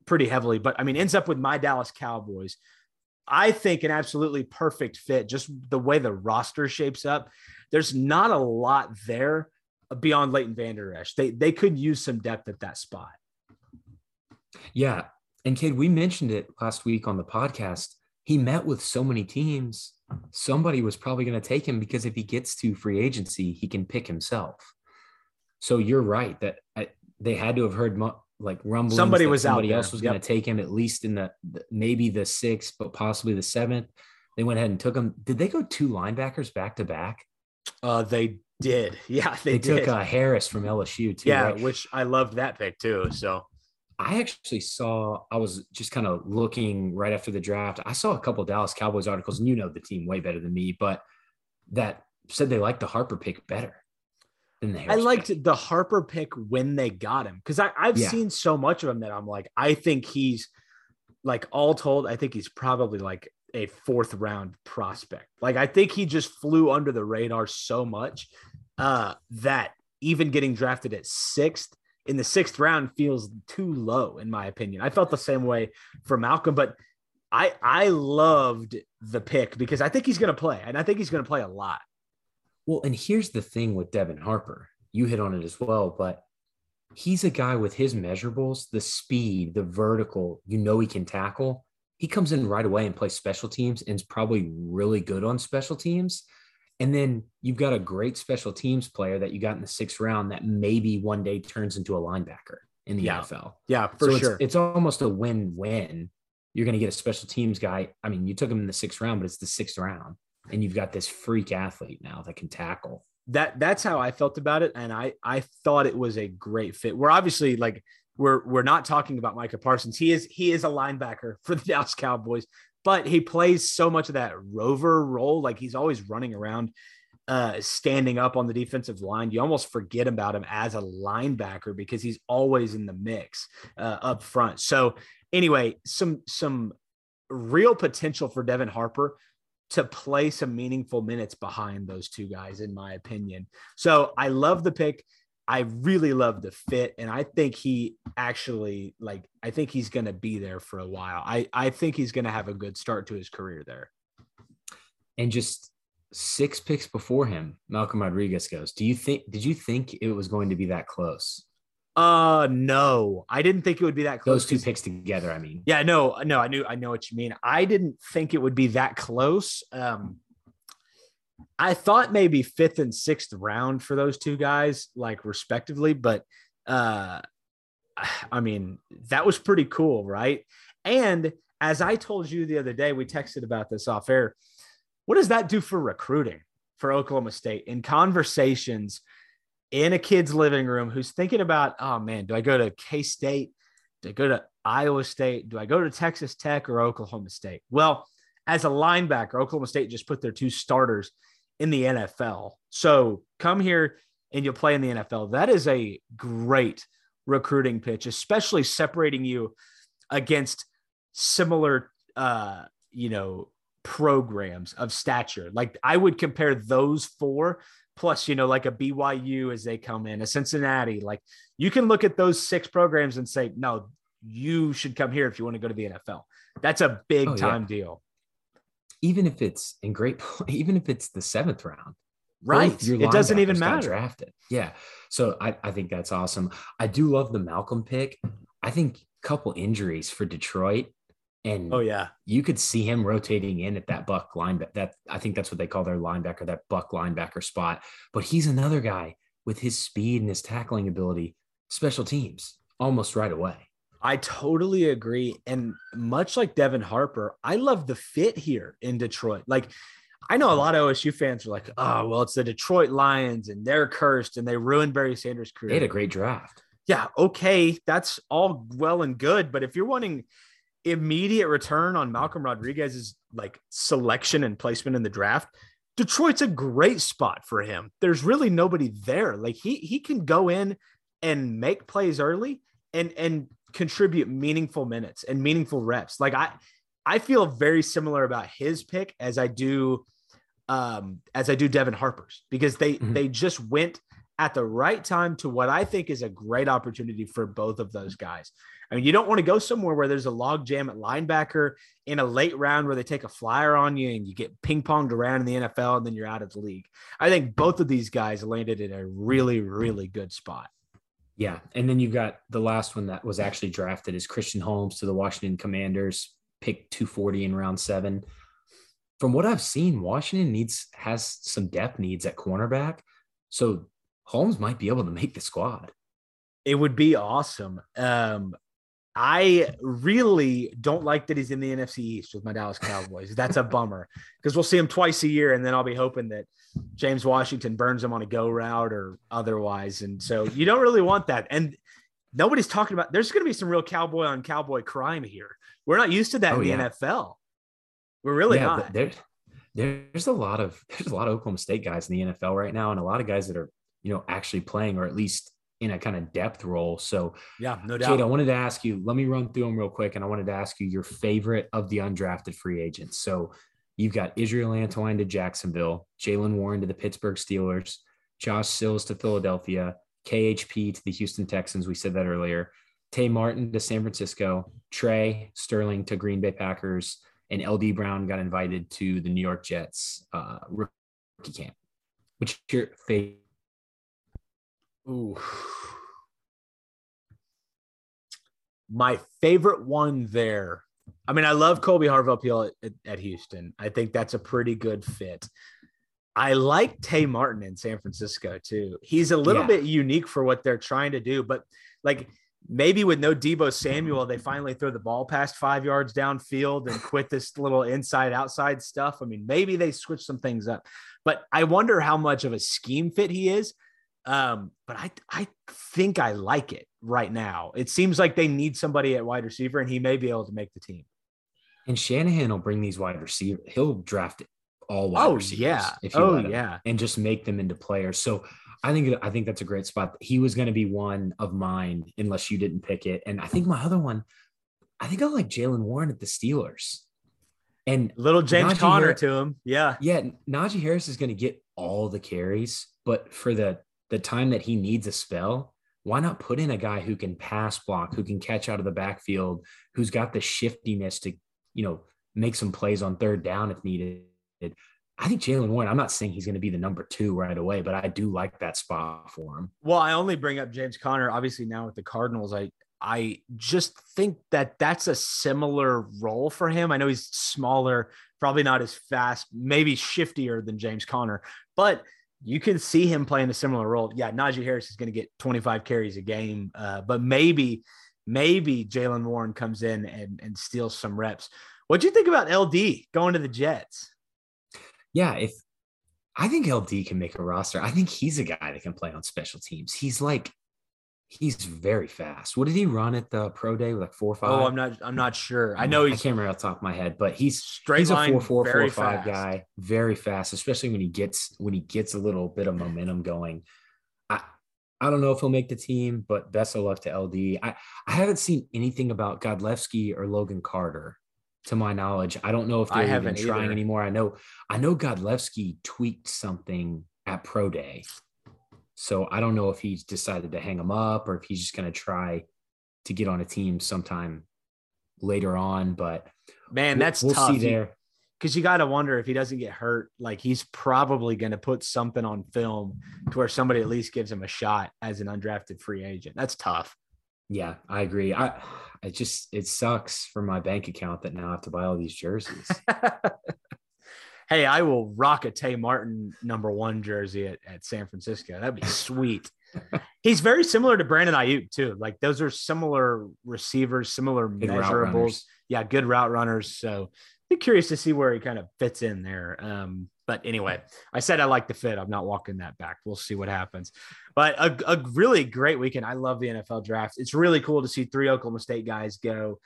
pretty heavily. But I mean, ends up with my Dallas Cowboys. I think an absolutely perfect fit, just the way the roster shapes up. There's not a lot there beyond Leighton Vander Esch. They they could use some depth at that spot. yeah. And kid, we mentioned it last week on the podcast. He met with so many teams. Somebody was probably going to take him because if he gets to free agency, he can pick himself. So you're right that I, they had to have heard mu- like rumblings. Somebody was out somebody else was Yep. going to take him at least in the, the maybe the sixth, but possibly the seventh. They went ahead and took him. Did they go two linebackers back to back? Uh, they did, yeah, they, They, took uh, Harris from LSU too. yeah, right? which I loved that pick too. So I actually saw, I was just kind of looking right after the draft. I saw a couple Dallas Cowboys articles, and you know the team way better than me, but that said they liked the Harper pick better than the I liked pick. the Harper pick when they got him because I've Yeah. seen so much of him that I'm like, I think he's like all told, I think he's probably like a fourth round prospect. Like I think he just flew under the radar so much uh, that even getting drafted at sixth in the sixth round feels too low, in my opinion. I felt the same way for Malcolm, but I I loved the pick because I think he's going to play, and I think he's going to play a lot. Well, and here's the thing with Devin Harper. You hit on it as well, but he's a guy with his measurables, the speed, the vertical, you know he can tackle. He comes in right away and plays special teams and is probably really good on special teams. And then you've got a great special teams player that you got in the sixth round that maybe one day turns into a linebacker in the Yeah. NFL. Yeah, for so sure. It's, it's almost a win-win. You're going to get a special teams guy. I mean, you took him in the sixth round, but it's the sixth round, and you've got this freak athlete now that can tackle. that that's how I felt about it, and I I thought it was a great fit. We're obviously like we're we're not talking about Micah Parsons. He is he is a linebacker for the Dallas Cowboys, but he plays so much of that rover role. Like he's always running around, uh, standing up on the defensive line. You almost forget about him as a linebacker because he's always in the mix uh, up front. So anyway, some some real potential for Devin Harper to play some meaningful minutes behind those two guys, in my opinion. So I love the pick. I really love the fit. And I think he actually like I think he's gonna be there for a while. I, I think he's gonna have a good start to his career there. And just six picks before him, Malcolm Rodriguez goes. Do you think? Did you think it was going to be that close? Uh no, I didn't think it would be that close. Those two picks together. I mean, Yeah, no, no, I knew I know what you mean. I didn't think it would be that close. Um I thought maybe fifth and sixth round for those two guys, like respectively, but uh I mean, that was pretty cool, right? And as I told you the other day, we texted about this off air. What does that do for recruiting for Oklahoma State in conversations? in a kid's living room who's thinking about, oh man, do I go to K State? Do I go to Iowa State? Do I go to Texas Tech or Oklahoma State? Well, as a linebacker, Oklahoma State just put their two starters in the NFL. So come here and you'll play in the NFL. That is a great recruiting pitch, especially separating you against similar, uh, you know, programs of stature. Like I would compare those four plus, you know, like a BYU as they come in, a Cincinnati. Like you can look at those six programs and say, no, you should come here if you want to go to the NFL. That's a big oh, time yeah. deal. Even if it's in great, even if it's the seventh round, right? It doesn't even matter. Drafted, yeah. So I, I think that's awesome. I do love the Malcolm pick. I think a couple injuries for Detroit and oh yeah, you could see him rotating in at that buck linebacker. That I think that's what they call their linebacker, that buck linebacker spot. But he's another guy with his speed and his tackling ability, special teams almost right away. I totally agree. And much like Devin Harper, I love the fit here in Detroit. Like, I know a lot of OSU fans are like, oh, well, it's the Detroit Lions and they're cursed and they ruined Barry Sanders' career. They had a great draft. Yeah. Okay. That's all well and good. But if you're wanting immediate return on Malcolm Rodriguez's like selection and placement in the draft, Detroit's a great spot for him. There's really nobody there. Like he he can go in and make plays early and and contribute meaningful minutes and meaningful reps. Like I I feel very similar about his pick as I do um as I do Devin Harper's because they mm-hmm. they just went at the right time to what I think is a great opportunity for both of those guys. I mean, you don't want to go somewhere where there's a log jam at linebacker in a late round where they take a flyer on you and you get ping ponged around in the NFL and then you're out of the league. I think both of these guys landed in a really, really good spot. Yeah. And then you got the last one that was actually drafted is Christian Holmes to the Washington Commanders, pick 240 in round seven. From what I've seen, Washington needs has some depth needs at cornerback. So Holmes might be able to make the squad. It would be awesome. Um, I really don't like that he's in the NFC East with my Dallas Cowboys. That's a bummer because we'll see him twice a year, and then I'll be hoping that James Washington burns him on a go route or otherwise. And so you don't really want that. And nobody's talking about. There's going to be some real cowboy on cowboy crime here. We're not used to that oh, in the yeah. NFL. We're really yeah, not. There's there's a lot of there's a lot of Oklahoma State guys in the NFL right now, and a lot of guys that are you know actually playing or at least in a kind of depth role. So yeah, no doubt. Cade, I wanted to ask you, let me run through them real quick. And I wanted to ask you your favorite of the undrafted free agents. So you've got Israel Antwine to Jacksonville, Jaylen Warren to the Pittsburgh Steelers, Josh Sills to Philadelphia, KHP to the Houston Texans. We said that earlier. Tay Martin to San Francisco, Trey Sterling to Green Bay Packers, and LD Brown got invited to the New York Jets uh, rookie camp. Which your favorite Ooh. My favorite one there. I mean, I love Kolby Harvell Peel at, at, Houston. I think that's a pretty good fit. I like Tay Martin in San Francisco too. He's a little yeah. bit unique for what they're trying to do, but like maybe with no Deebo Samuel, they finally throw the ball past five yards downfield and quit this little inside outside stuff. I mean, maybe they switch some things up, but I wonder how much of a scheme fit he is. Um, but I I think I like it right now. It seems like they need somebody at wide receiver, and he may be able to make the team. And Shanahan will bring these wide receivers. He'll draft all wide oh, receivers. Yeah. If you oh yeah. And just make them into players. So I think I think that's a great spot. He was going to be one of mine unless you didn't pick it. And I think my other one, I think I like Jaylen Warren at the Steelers. And little James Najee Harris, to him. Yeah. Yeah. Najee Harris is going to get all the carries, but for the the time that he needs a spell, why not put in a guy who can pass block, who can catch out of the backfield, who's got the shiftiness to, you know, make some plays on third down if needed. I think Jaylen Warren, I'm not saying he's going to be the number two right away, but I do like that spot for him. Well, I only bring up James Conner, obviously now with the Cardinals. I I just think that that's a similar role for him. I know he's smaller, probably not as fast, maybe shiftier than James Conner, but you can see him playing a similar role. Yeah, Najee Harris is going to get 25 carries a game, uh, but maybe, maybe Jaylen Warren comes in and, and steals some reps. What do you think about LD going to the Jets? Yeah, if I think LD can make a roster. I think he's a guy that can play on special teams. He's like, he's very fast. What did he run at the pro day? Like four or oh, five? Oh, I'm not. I'm not sure. I mm, know he's I can't remember off the top of my head, but he's straight he's a line, four four four very five fast. guy, very fast, especially when he gets when he gets a little bit of momentum going. I I don't know if he'll make the team, but best of luck to LD. I I haven't seen anything about Godlewski or Logan Carter, to my knowledge. I don't know if they're even trying either. anymore. I know I know Godlewski tweaked something at pro day, so I don't know if he's decided to hang him up or if he's just going to try to get on a team sometime later on. But man. we'll- That's we'll tough. see there. because you got to wonder if he doesn't get hurt. Like he's probably going to put something on film to where somebody at least gives him a shot as an undrafted free agent. That's tough. Yeah, I agree. I it just it sucks for my bank account that now I have to buy all these jerseys. hey, I will rock a Tay Martin number one jersey at, at San Francisco. That'd be sweet. He's very similar to Brandon Aiyuk too. Like those are similar receivers, similar Good measurables. Yeah, good route runners. So be curious to see where he kind of fits in there. Um, but anyway, I said I like the fit. I'm not walking that back. We'll see what happens. But a, a really great weekend. I love the NFL draft. It's really cool to see three Oklahoma State guys go.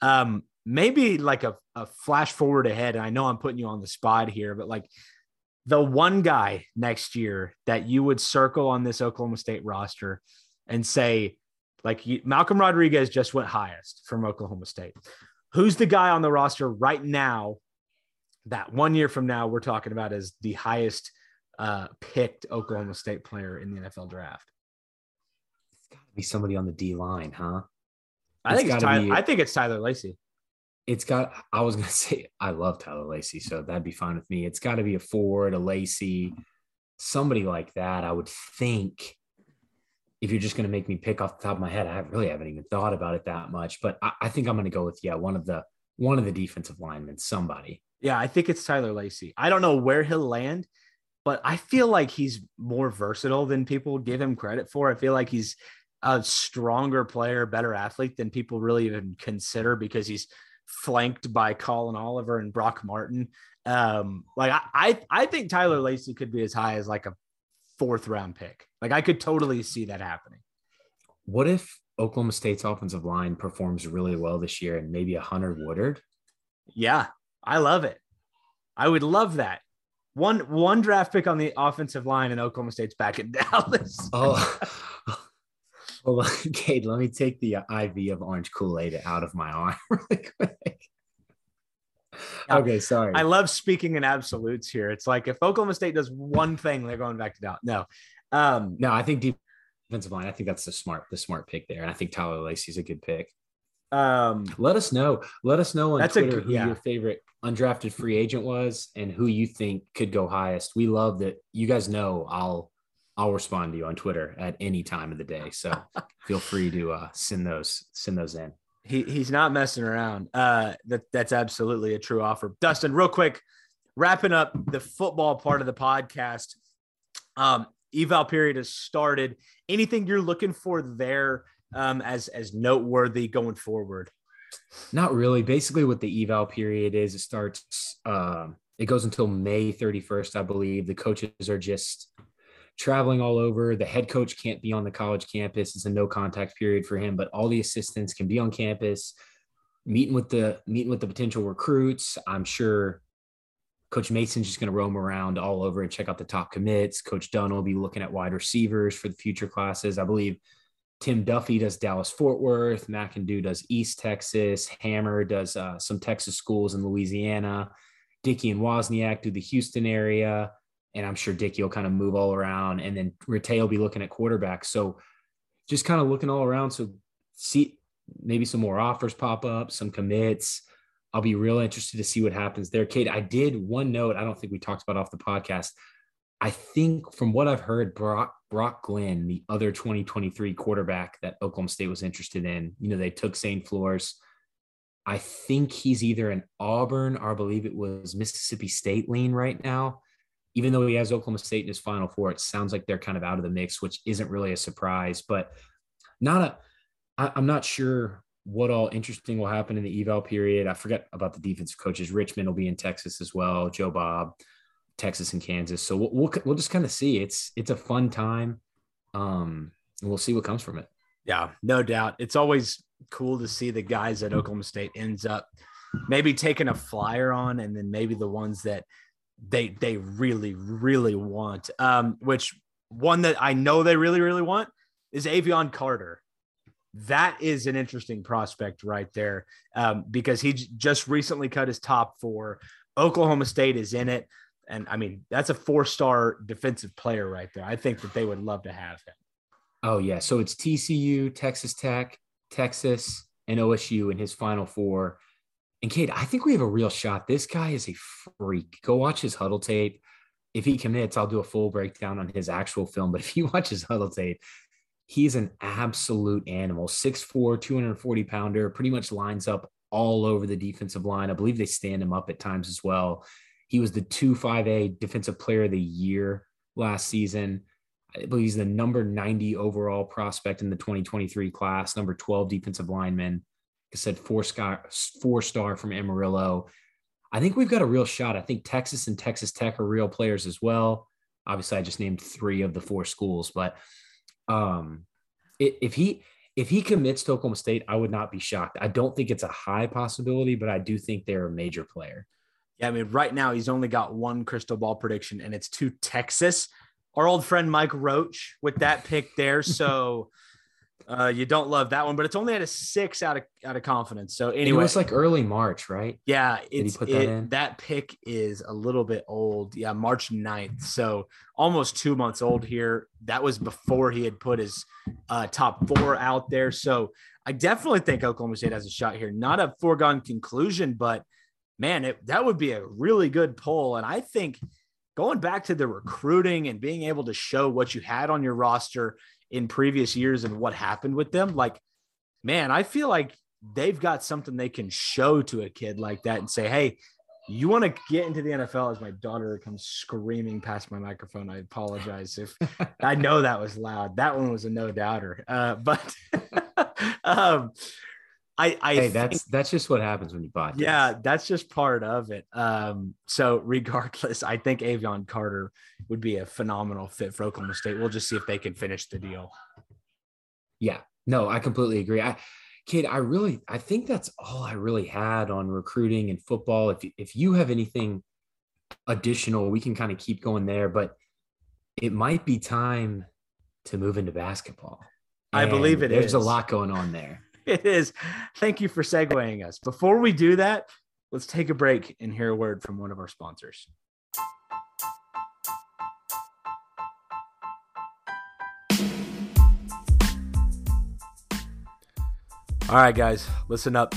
Um, maybe like a, a flash forward ahead. And I know I'm putting you on the spot here, but like the one guy next year that you would circle on this Oklahoma State roster and say, like you, Malcolm Rodriguez just went highest from Oklahoma State. Who's the guy on the roster right now that one year from now we're talking about as the highest uh, picked Oklahoma State player in the NFL draft? It's got to be somebody on the D line, huh? I It's think it's Tyler, be- I think it's Tyler Lacy. It's got. I was gonna say I love Tyler Lacy, so that'd be fine with me. It's got to be a Ford, a Lacy, somebody like that. I would think. If you're just gonna make me pick off the top of my head, I really haven't even thought about it that much. But I, I think I'm gonna go with yeah, one of the one of the defensive linemen, somebody. Yeah, I think it's Tyler Lacy. I don't know where he'll land, but I feel like he's more versatile than people give him credit for. I feel like he's a stronger player, better athlete than people really even consider because he's flanked by Collin Oliver and Brock Martin. Um, like I, I, I think Tyler Lacy could be as high as like a fourth round pick. Like I could totally see that happening. What if Oklahoma State's offensive line performs really well this year and maybe a Hunter Woodard? Yeah, I love it. I would love that. One one draft pick on the offensive line and Oklahoma State's back in Dallas. Oh, well, Cade, let me take the uh, IV of orange Kool Aid out of my arm really quick. Yeah. Okay, sorry. I love speaking in absolutes here. It's like if Oklahoma State does one thing, they're going back to Dallas. No. Um, no, I think defensive line. I think that's the smart, the smart pick there, and I think Tyler Lacy's a good pick. um, Let us know. Let us know on That's a Twitter good- who yeah. your favorite undrafted free agent was and who you think could go highest. We love that. You guys know I'll I'll respond to you on Twitter at any time of the day. So feel free to uh, send those send those in. he he's not messing around. Uh, that that's absolutely a true offer. Dustin, real quick, wrapping up the football part of the podcast. Um, eval period has started. Anything you're looking for there um, as as noteworthy going forward? Not really. Basically, what the eval period is, it starts. Um, it goes until May 31st, I believe. The coaches are just traveling all over. The head coach can't be on the college campus. It's a no contact period for him, but all the assistants can be on campus, meeting with the meeting with the potential recruits. I'm sure Coach Mason's just going to roam around all over and check out the top commits. Coach Dunn will be looking at wide receivers for the future classes. I believe Tim Duffy does Dallas Fort Worth. McEndoo does East Texas. Hammer does uh, some Texas schools in Louisiana. Dickey and Wozniak do the Houston area. And I'm sure Dickey will kind of move all around. And then Rete will be looking at quarterbacks. So just kind of looking all around. So see maybe some more offers pop up, some commits. I'll be real interested to see what happens there. Cade, I did one note I don't think we talked about off the podcast. I think from what I've heard, Brock Brock Glenn, the other 2023 quarterback that Oklahoma State was interested in, you know, they took Zane Flores. I think he's either in Auburn or I believe it was Mississippi State lean right now. Even though he has Oklahoma State in his final four, it sounds like they're kind of out of the mix, which isn't really a surprise, but not a I, I'm not sure what all interesting will happen in the eval period. I forget about the defensive coaches. Richmond will be in Texas as well. Joe Bob. Texas and Kansas. So we'll we'll, we'll just kind of see. It's it's a fun time. Um, we'll see what comes from it. Yeah, no doubt. It's always cool to see the guys at Oklahoma State ends up maybe taking a flyer on, and then maybe the ones that they they really really want. Um, which one that I know they really really want is Avion Carter. That is an interesting prospect right there um, because he j- just recently cut his top four. Oklahoma State is in it. And I mean, that's a four star defensive player right there. I think that they would love to have him. Oh, yeah. So it's TCU, Texas Tech, Texas, and OSU in his final four. And Cade, I think we have a real shot. This guy is a freak. Go watch his huddle tape. If he commits, I'll do a full breakdown on his actual film. But if you watch his huddle tape, he's an absolute animal 6'4, 240 pounder, pretty much lines up all over the defensive line. I believe they stand him up at times as well. He was the 2 5A defensive player of the year last season. I believe he's the number 90 overall prospect in the 2023 class, number 12 defensive lineman. I said, four star, four star from Amarillo. I think we've got a real shot. I think Texas and Texas Tech are real players as well. Obviously, I just named three of the four schools, but um, if he if he commits to Oklahoma State, I would not be shocked. I don't think it's a high possibility, but I do think they're a major player. Yeah, I mean, right now he's only got one crystal ball prediction, and it's to Texas. Our old friend Mike Roach with that pick there. So uh, you don't love that one, but it's only at a six out of out of confidence. So anyway, it was like early March, right? Yeah, it's that, it, that, pick is a little bit old. Yeah, March 9th. So almost two months old here. That was before he had put his uh, top four out there. So I definitely think Oklahoma State has a shot here. Not a foregone conclusion, but man, it, that would be a really good poll. And I think going back to the recruiting and being able to show what you had on your roster in previous years and what happened with them, like, man, I feel like they've got something they can show to a kid like that and say, hey, you want to get into the NFL as my daughter comes screaming past my microphone. I apologize if I know that was loud. That one was a no doubter. Uh, but um, I, I hey, that's that's just what happens when you buy. Yeah, that's just part of it. Um, so regardless, I think Avion Carter would be a phenomenal fit for Oklahoma State. We'll just see if they can finish the deal. Yeah, no, I completely agree. I, kid, I really, I think that's all I really had on recruiting and football. If if you have anything additional, we can kind of keep going there. But it might be time to move into basketball. I believe it there's is. a lot going on there. It is. Thank you for segueing us. Before we do that, let's take a break and hear a word from one of our sponsors. All right, guys, listen up.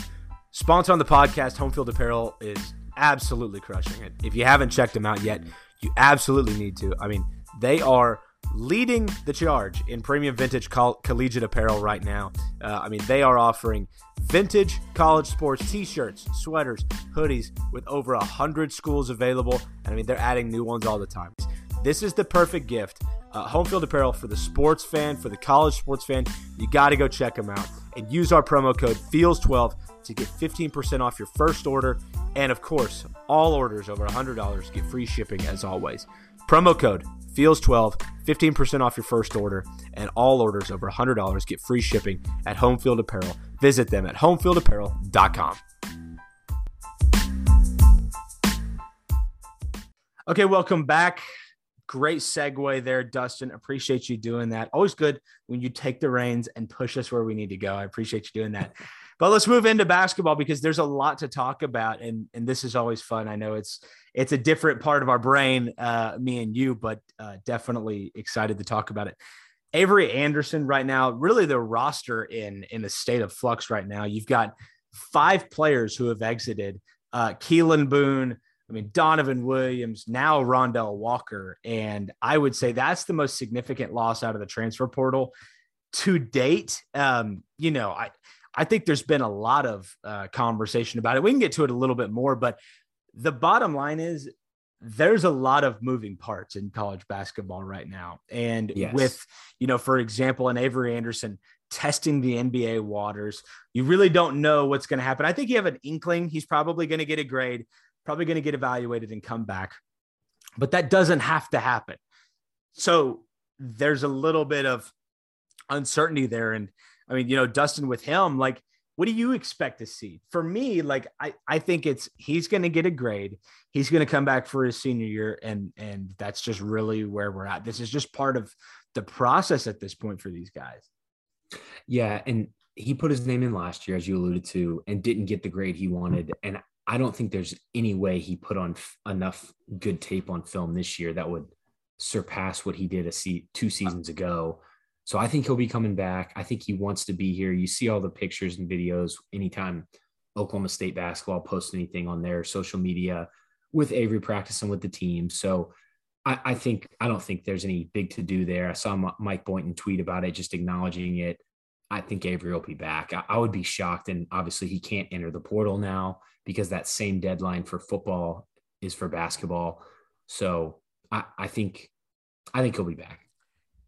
Sponsor on the podcast, Home Field Apparel, is absolutely crushing it. If you haven't checked them out yet, you absolutely need to. I mean, they are leading the charge in premium vintage coll- collegiate apparel right now. Uh, I mean, they are offering vintage college sports t-shirts, sweaters, hoodies with over a hundred schools available, and I mean they're adding new ones all the time. This is the perfect gift. Uh, home field apparel for the sports fan, for the college sports fan. You got to go check them out and use our promo code FEELS12 to get 15% off your first order. And of course, all orders over $100 get free shipping as always. Promo code FEELS12, 15% off your first order, and all orders over $100 get free shipping at Homefield Apparel. Visit them at homefieldapparel.com. Okay, welcome back. Great segue there, Dustin. Appreciate you doing that. Always good when you take the reins and push us where we need to go. I appreciate you doing that. But let's move into basketball because there's a lot to talk about, and and this is always fun. I know it's it's a different part of our brain, uh, me and you, but uh, definitely excited to talk about it. Avery Anderson right now, really the roster in in a state of flux right now. You've got five players who have exited. Uh, Keelan Boone, I mean Donovan Williams, now Rondel Walker, and I would say that's the most significant loss out of the transfer portal to date. Um, you know, I I think there's been a lot of uh, conversation about it. We can get to it a little bit more, but the bottom line is there's a lot of moving parts in college basketball right now. And yes. with, you know, for example, an Avery Anderson testing the NBA waters, you really don't know what's going to happen. I think you have an inkling. He's probably going to get a grade, probably going to get evaluated and come back. but that doesn't have to happen. So there's a little bit of uncertainty there. And I mean, you know, Dustin with him, like, what do you expect to see? For me, like, I, I think it's he's going to get a grade. He's going to come back for his senior year, and and that's just really where we're at. This is just part of the process at this point for these guys. Yeah, and he put his name in last year, as you alluded to, and didn't get the grade he wanted. And I don't think there's any way he put on f- enough good tape on film this year that would surpass what he did a se- two seasons ago. So I think he'll be coming back. I think he wants to be here. You see all the pictures and videos anytime Oklahoma State basketball posts anything on their social media with Avery practicing with the team. So I, I think I don't think there's any big to do there. I saw Mike Boynton tweet about it, just acknowledging it. I think Avery will be back. I, I would be shocked, and obviously he can't enter the portal now because that same deadline for football is for basketball. So I, I think I think he'll be back.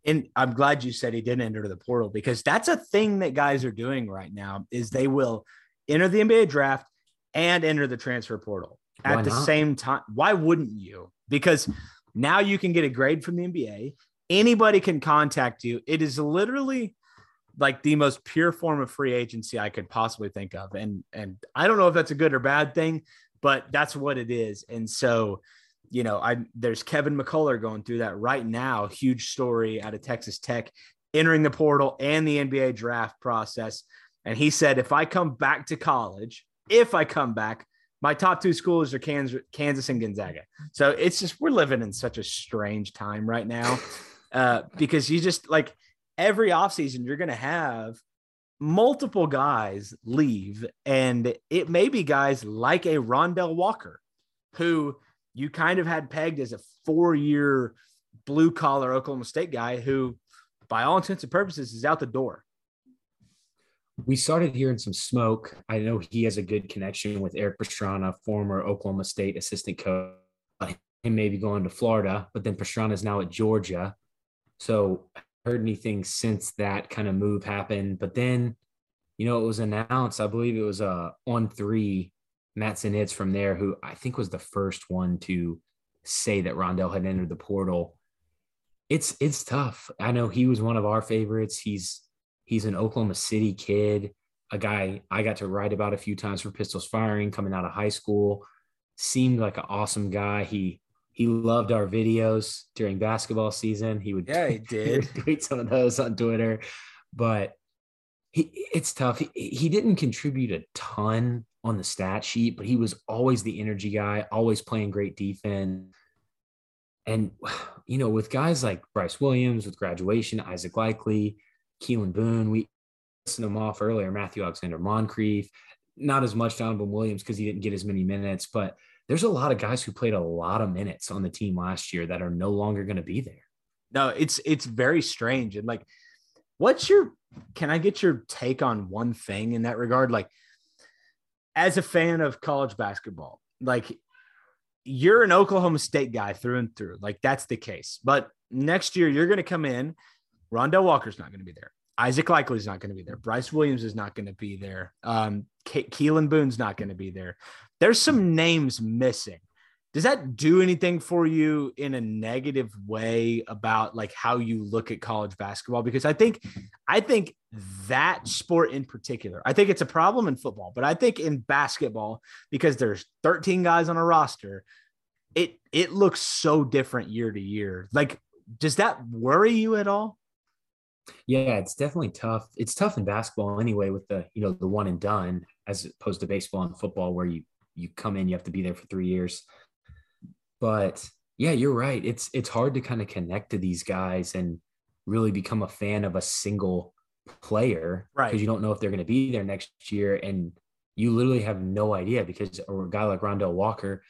And I'm glad you said he didn't enter the portal because that's a thing that guys are doing right now is they will enter the NBA draft and enter the transfer portal at the same time. Why wouldn't you? Because now you can get a grade from the NBA. Anybody can contact you. It is literally like the most pure form of free agency I could possibly think of. And and I don't know if that's a good or bad thing, but that's what it is. And so, you know, I there's Kevin McCullar going through that right now. Huge story out of Texas Tech, entering the portal and the NBA draft process. And he said, if I come back to college, if I come back, my top two schools are Kansas, Kansas and Gonzaga. So it's just we're living in such a strange time right now uh, because you just like every offseason you're going to have multiple guys leave, and it may be guys like a Rondel Walker, who you kind of had pegged as a four year blue collar Oklahoma State guy who, by all intents and purposes, is out the door we started hearing some smoke. I know he has a good connection with Erik Pastrana, former Oklahoma State assistant coach. Him maybe going to Florida, but then Pastrana is now at Georgia. So heard anything since that kind of move happened. But then, you know, it was announced. I believe it was uh, on three. Matt Zenitz from there, who I think was the first one to say that Rondel had entered the portal. It's it's tough. I know he was one of our favorites. He's He's an Oklahoma City kid, a guy I got to write about a few times for Pistols Firing coming out of high school. Seemed like an awesome guy. He he loved our videos during basketball season. He would yeah, he did tweet some of those on Twitter, but he it's tough. He, he didn't contribute a ton on the stat sheet, but he was always the energy guy, always playing great defense. And you know, with guys like Bryce Williams, with graduation, Isaac Likely, Keelan Boone. We listened them off earlier. Matthew Alexander Moncrieffe. Not as much Donovan Williams because he didn't get as many minutes, but there's a lot of guys who played a lot of minutes on the team last year that are no longer going to be there. No, it's it's very strange. And like, what's your can I get your take on one thing in that regard? Like, as a fan of college basketball, like you're an Oklahoma State guy through and through. Like that's the case. But next year you're going to come in Rondel Walker's not going to be there. Isaac Likely's not going to be there. Bryce Williams is not going to be there. Um, Ke- Keelan Boone's not going to be there. There's some names missing. Does that do anything for you in a negative way about like how you look at college basketball? Because I think, I think that sport in particular, I think it's a problem in football, but I think in basketball because there's 13 guys on a roster, it it looks so different year to year. Like, does that worry you at all? Yeah, it's definitely tough. It's tough in basketball anyway, with the you know the one and done, as opposed to baseball and football, where you you come in, you have to be there for three years. But yeah, you're right. It's it's hard to kind of connect to these guys and really become a fan of a single player, right? Because you don't know if they're going to be there next year, and you literally have no idea. Because a guy like Rondel Walker,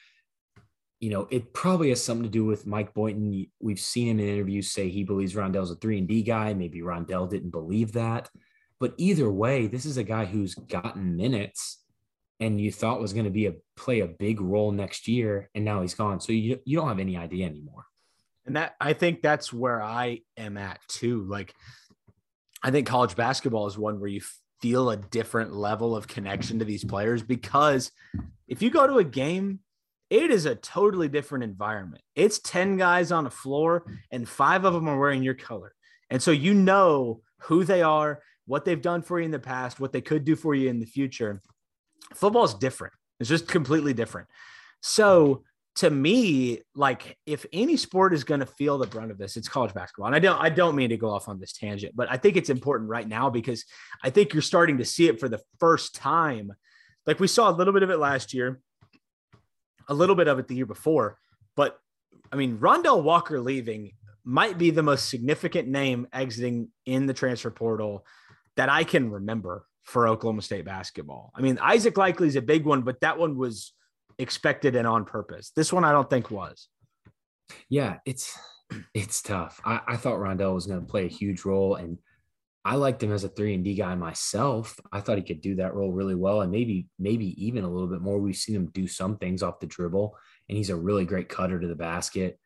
you know, it probably has something to do with Mike Boynton. We've seen him in interviews say he believes Rondel's a three and D guy. Maybe Rondel didn't believe that. But either way, this is a guy who's gotten minutes and you thought was going to be a play a big role next year, and now he's gone. So you you don't have any idea anymore. And that I think that's where I am at too. Like I think college basketball is one where you feel a different level of connection to these players because if you go to a game it is a totally different environment. It's 10 guys on the floor, and five of them are wearing your color. And so you know who they are, what they've done for you in the past, what they could do for you in the future. Football is different. It's just completely different. So to me, like if any sport is going to feel the brunt of this, it's college basketball. And I don't, I don't mean to go off on this tangent, but I think it's important right now because I think you're starting to see it for the first time. Like we saw a little bit of it last year, a little bit of it the year before, but I mean, Rondel Walker leaving might be the most significant name exiting in the transfer portal that I can remember for Oklahoma State basketball. I mean, Isaac Likely is a big one, but that one was expected and on purpose. This one I don't think was. Yeah, it's it's tough. I, I thought Rondel was going to play a huge role, and I liked him as a three and D guy myself. I thought he could do that role really well, and maybe maybe even a little bit more. We've seen him do some things off the dribble, and he's a really great cutter to the basket.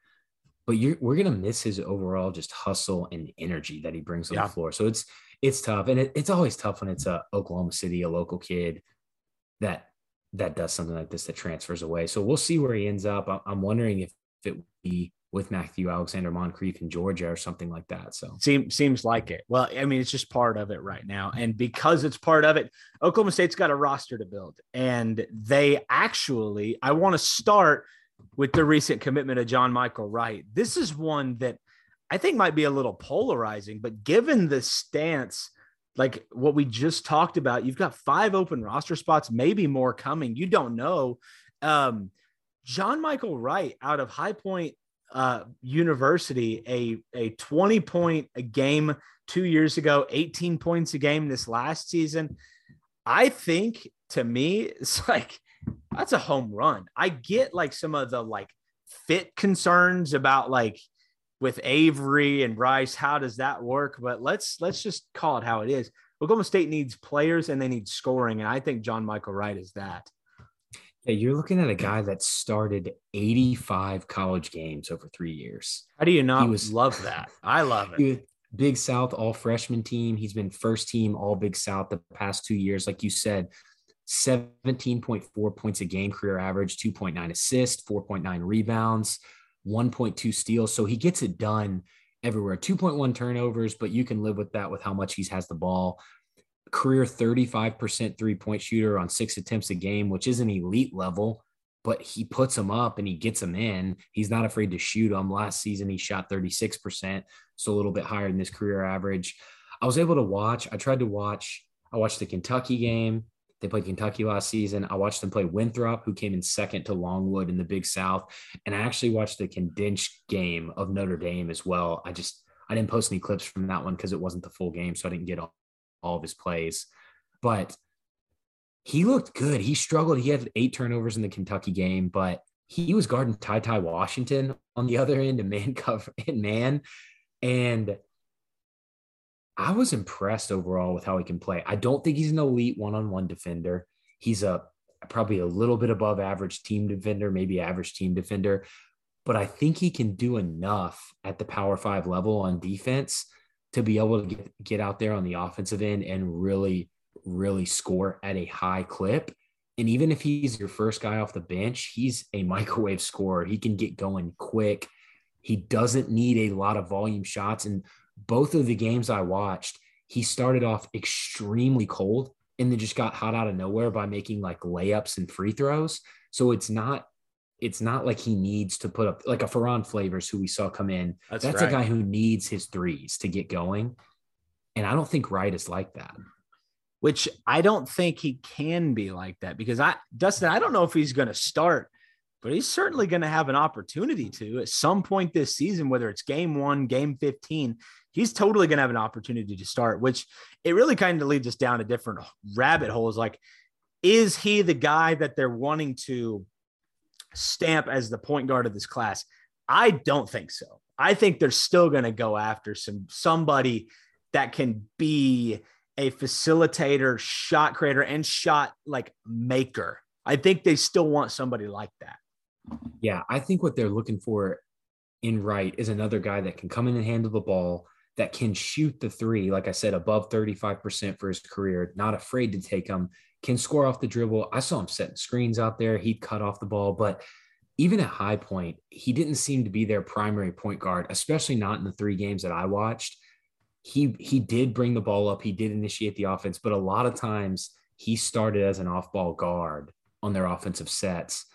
But you're, we're gonna miss his overall just hustle and energy that he brings on yeah. the floor. So it's it's tough, and it, it's always tough when it's a Oklahoma City, a local kid that that does something like this that transfers away. So we'll see where he ends up. I'm wondering if it would be with Matthew Alexander Moncrieffe in Georgia or something like that. So seems seems like it. Well, I mean, it's just part of it right now, and because it's part of it, Oklahoma State's got a roster to build, and they actually, I want to start with the recent commitment of John Michael Wright. This is one that I think might be a little polarizing, but given the stance like what we just talked about, you've got five open roster spots, maybe more coming. You don't know. Um, John Michael Wright out of High Point uh, University, a, a 20 point a game two years ago, 18 points a game this last season. I think to me, it's like that's a home run. I get like some of the like fit concerns about like with Avery and Bryce. How does that work? But let's let's just call it how it is. Oklahoma State needs players and they need scoring, and I think John Michael Wright is that. Yeah, you're looking at a guy that started 85 college games over three years. How do you not was, love that? I love it. Big South all freshman team. He's been first team all Big South the past two years. Like you said, 17.4 points a game career average, 2.9 assists, 4.9 rebounds. 1.2 steals. So he gets it done everywhere. 2.1 turnovers, but you can live with that with how much he has the ball. Career 35% three point shooter on six attempts a game, which is an elite level, but he puts them up and he gets them in. He's not afraid to shoot them. Last season, he shot 36%, so a little bit higher than his career average. I was able to watch, I tried to watch, I watched the Kentucky game. They played Kentucky last season. I watched them play Winthrop, who came in second to Longwood in the Big South. And I actually watched the condensed game of Notre Dame as well. I just, I didn't post any clips from that one because it wasn't the full game. So I didn't get all, all of his plays. But he looked good. He struggled. He had eight turnovers in the Kentucky game, but he was guarding Ty Ty Washington on the other end and man cover and man. And I was impressed overall with how he can play. I don't think he's an elite one-on-one defender. He's a probably a little bit above average team defender, maybe average team defender, but I think he can do enough at the Power 5 level on defense to be able to get, get out there on the offensive end and really really score at a high clip. And even if he's your first guy off the bench, he's a microwave scorer. He can get going quick. He doesn't need a lot of volume shots and both of the games I watched, he started off extremely cold and then just got hot out of nowhere by making like layups and free throws. So it's not it's not like he needs to put up like a Ferron Flavors who we saw come in. That's, That's right. a guy who needs his threes to get going. And I don't think Wright is like that. Which I don't think he can be like that because I Dustin, I don't know if he's going to start but he's certainly going to have an opportunity to at some point this season, whether it's game one, game 15. He's totally going to have an opportunity to start, which it really kind of leads us down a different rabbit hole. Is like, is he the guy that they're wanting to stamp as the point guard of this class? I don't think so. I think they're still going to go after some somebody that can be a facilitator, shot creator, and shot like maker. I think they still want somebody like that. Yeah, I think what they're looking for in Wright is another guy that can come in and handle the ball, that can shoot the three, like I said, above 35% for his career, not afraid to take them, can score off the dribble. I saw him setting screens out there. He'd cut off the ball, but even at High Point, he didn't seem to be their primary point guard, especially not in the three games that I watched. He he did bring the ball up, he did initiate the offense, but a lot of times he started as an off-ball guard on their offensive sets.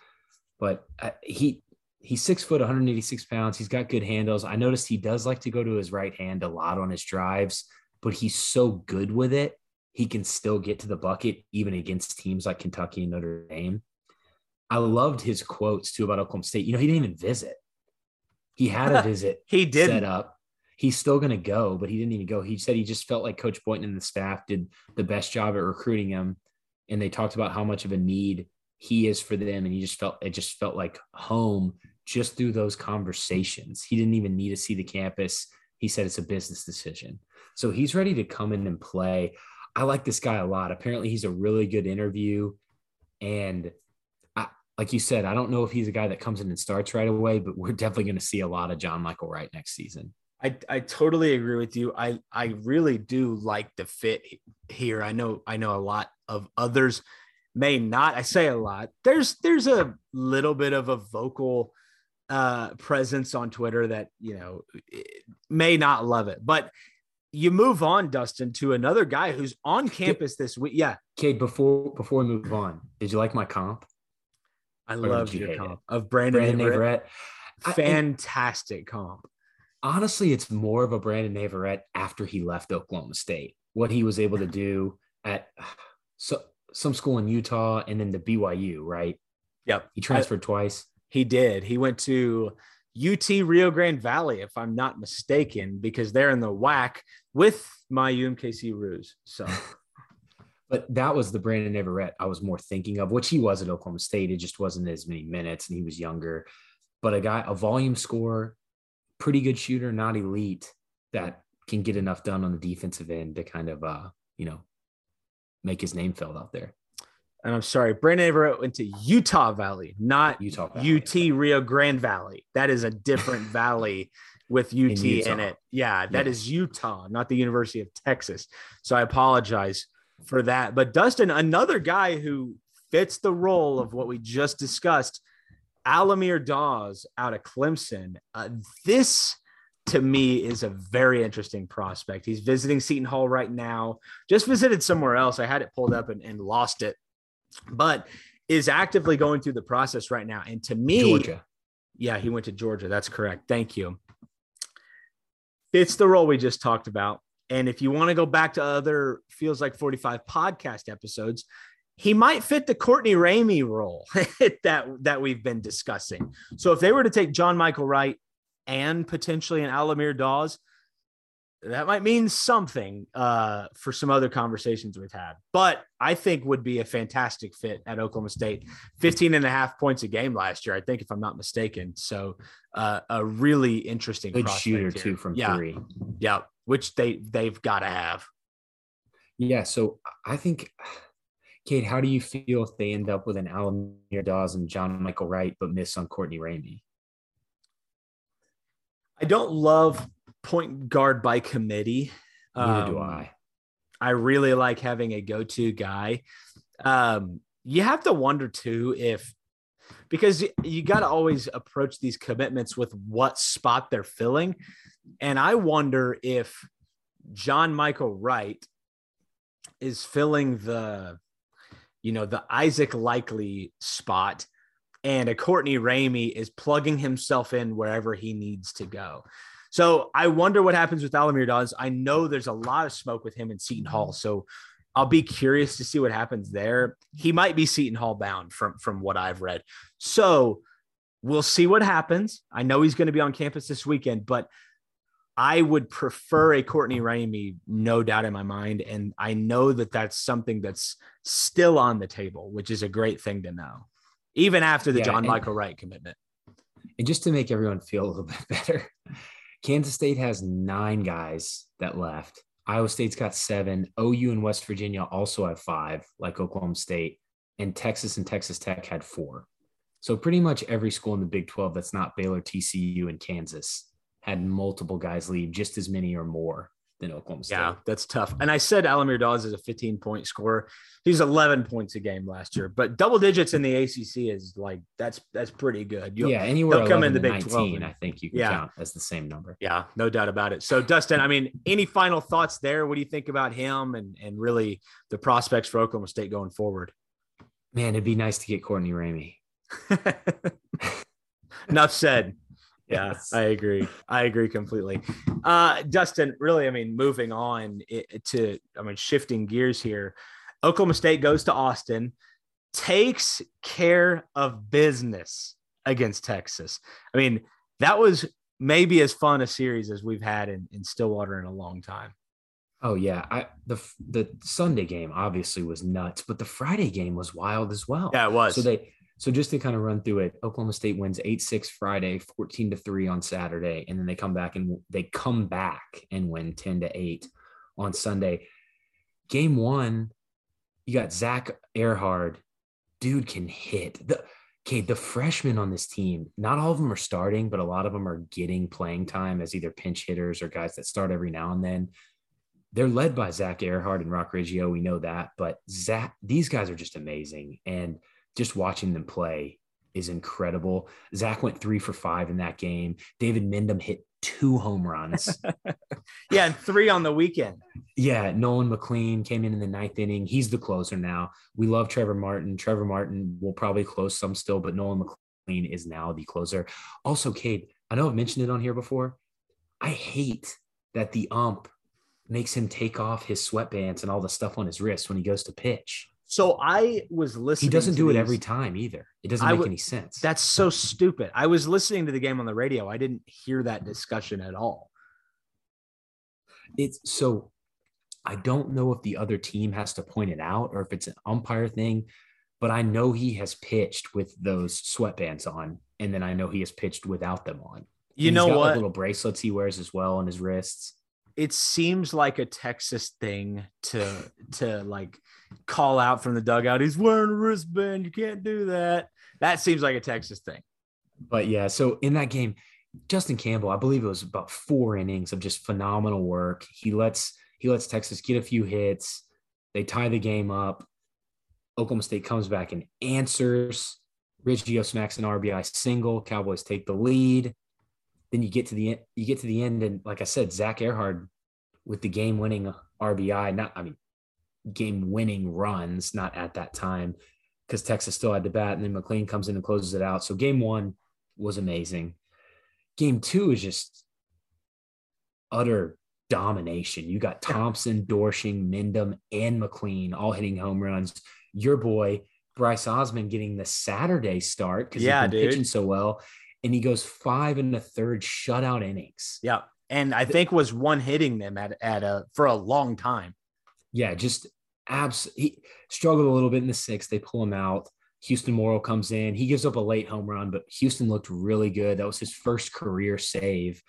But uh, he he's six foot, 186 pounds. He's got good handles. I noticed he does like to go to his right hand a lot on his drives, but he's so good with it. He can still get to the bucket even against teams like Kentucky and Notre Dame. I loved his quotes too about Oklahoma State. You know, he didn't even visit. He had a visit. he did set up. He's still going to go, but he didn't even go. He said he just felt like Coach Boynton and the staff did the best job at recruiting him, and they talked about how much of a need he is for them, and he just felt it just felt like home just through those conversations. He didn't even need to see the campus. He said it's a business decision, so he's ready to come in and play. I like this guy a lot. Apparently, he's a really good interview, and like you said, I don't know if he's a guy that comes in and starts right away, but we're definitely going to see a lot of John Michael Wright next season. I, I totally agree with you. I, I really do like the fit here. I know I know a lot of others may not. I say a lot. There's there's a little bit of a vocal uh, presence on Twitter that you know may not love it, but you move on, Dustin, to another guy who's on campus this week. Yeah, Cade. Before before we move on, did you like my comp? I love your comp it? of Brandon, Brandon Averette. Fantastic I, comp. Honestly, it's more of a Brandon Averette after he left Oklahoma State. What he was able to do at so some school in Utah and then the BYU, right? Yep. He transferred I, twice. He did. He went to UT Rio Grande Valley, if I'm not mistaken, because they're in the WAC with my UMKC Roos. So But that was the Brandon Averette I was more thinking of, which he was at Oklahoma State. It just wasn't as many minutes and he was younger. But a guy, a volume scorer, pretty good shooter, not elite, that can get enough done on the defensive end to kind of, uh, you know, make his name felt out there. And I'm sorry, Brandon Averette went to Utah Valley, not Utah Valley. UT Rio Grande Valley. That is a different valley with UT in, in, it. Yeah, that yeah. is Utah, not the University of Texas. So I apologize for that. But Dustin, another guy who fits the role of what we just discussed, Al-Amir Dawes out of Clemson. Uh, this to me is a very interesting prospect. He's visiting Seton Hall right now. Just visited somewhere else. I had it pulled up and, and lost it, but is actively going through the process right now. And to me, Georgia. Yeah, he went to Georgia. That's correct. Thank you. It's the role we just talked about. And if you want to go back to other Feels Like 45 podcast episodes, he might fit the Courtney Ramey role that, that we've been discussing. So if they were to take John Michael Wright and potentially an Al-Amir Dawes, that might mean something uh, for some other conversations we've had, but I think would be a fantastic fit at Oklahoma State. 15 and a half points a game last year, I think, if I'm not mistaken. So uh, a really interesting good shooter here. too from yeah. three. Yeah which they they've got to have. Yeah, so I think, Cade, how do you feel if they end up with an Al-Amir Dawes and John Michael Wright, but miss on Courtney Ramey? I don't love point guard by committee. Neither um, do I. I really like having a go-to guy. Um, you have to wonder too if because you got to always approach these commitments with what spot they're filling. And I wonder if John Michael Wright is filling the, you know, the Isaac Likekele spot and a Courtney Ramey is plugging himself in wherever he needs to go. So I wonder what happens with Al-Amir Dawes. I know there's a lot of smoke with him in Seton Hall. So I'll be curious to see what happens there. He might be Seton Hall bound from from what I've read. So we'll see what happens. I know he's going to be on campus this weekend, but I would prefer a Courtney Ramey, no doubt in my mind. And I know that that's something that's still on the table, which is a great thing to know, even after the yeah, John Michael Wright commitment. And just to make everyone feel a little bit better, Kansas State has nine guys that left. Iowa State's got seven. OU and West Virginia also have five, like Oklahoma State. And Texas and Texas Tech had four. So pretty much every school in the Big 12 that's not Baylor, TCU, and Kansas had multiple guys leave, just as many or more than Oklahoma State. Yeah, that's tough. And I said Al-Amir Dawes is a 15 point scorer. He's 11 points a game last year, but double digits in the ACC is like that's that's pretty good. You'll- yeah, anywhere they'll come 11 in the Big 12 19, and- I think you can Yeah. count as the same number. Yeah, no doubt about it. So, Dustin, I mean, any final thoughts there? What do you think about him and and really the prospects for Oklahoma State going forward? Man, it'd be nice to get Courtney Ramey. Enough said. Yeah, Yes. I agree. I agree completely. Uh, Dustin, really, I mean, moving on to, I mean, shifting gears here. Oklahoma State goes to Austin, takes care of business against Texas. I mean, that was maybe as fun a series as we've had in, in Stillwater in a long time. Oh yeah, I the the Sunday game obviously was nuts, but the Friday game was wild as well. Yeah, it was. So they so just to kind of run through it, Oklahoma State wins 8-6 Friday, 14 to 3 on Saturday, and then they come back and they come back and win 10 to 8 on Sunday. Game 1, you got Zach Ehrhard. Dude can hit. The okay, the freshmen on this team, not all of them are starting, but a lot of them are getting playing time as either pinch hitters or guys that start every now and then they're led by Zach Ehrhard and Roc Riggio. We know that, but Zach, these guys are just amazing. And just watching them play is incredible. Zach went three for five in that game. David Mendham hit two home runs. yeah, and three on the weekend. yeah, Nolan McLean came in in the ninth inning. He's the closer now. We love Trevor Martin. Trevor Martin will probably close some still, but Nolan McLean is now the closer. Also, Cade, I know I've mentioned it on here before. I hate that the ump makes him take off his sweatbands and all the stuff on his wrist when he goes to pitch. So I was listening. He doesn't do it every time either. It doesn't make would- any sense. That's so stupid. I was listening to the game on the radio. I didn't hear that discussion at all. it's so I don't know if the other team has to point it out or if it's an umpire thing, but I know he has pitched with those sweatbands on, and then I know he has pitched without them on. You And know got, like, what? little bracelets he wears as well on his wrists. It seems like a Texas thing to to like call out from the dugout. He's wearing a wristband. You can't do that. That seems like a Texas thing. But yeah, so in that game, Justin Campbell, I believe it was about four innings of just phenomenal work. He lets he lets Texas get a few hits. They tie the game up. Oklahoma State comes back and answers. Riggio smacks an RBI single. Cowboys take the lead. Then you get to the end. You get to the end, and like I said, Zach Ehrhard with the game-winning RBI. Not, I mean, game-winning runs. Not at that time because Texas still had the bat, and then McLean comes in and closes it out. So game one was amazing. Game two is just utter domination. You got Thompson, Doersching, Mendham, and McLean all hitting home runs. Your boy Bryce Osmond getting the Saturday start because Yeah, he's been dude. pitching so well, and he goes five and a third shutout innings. Yeah. And I think was one hitting them at, at a for a long time. Yeah, just abs. He struggled a little bit in the sixth. They pull him out. Houston Morrow comes in. He gives up a late home run, but Houston looked really good. That was his first career save.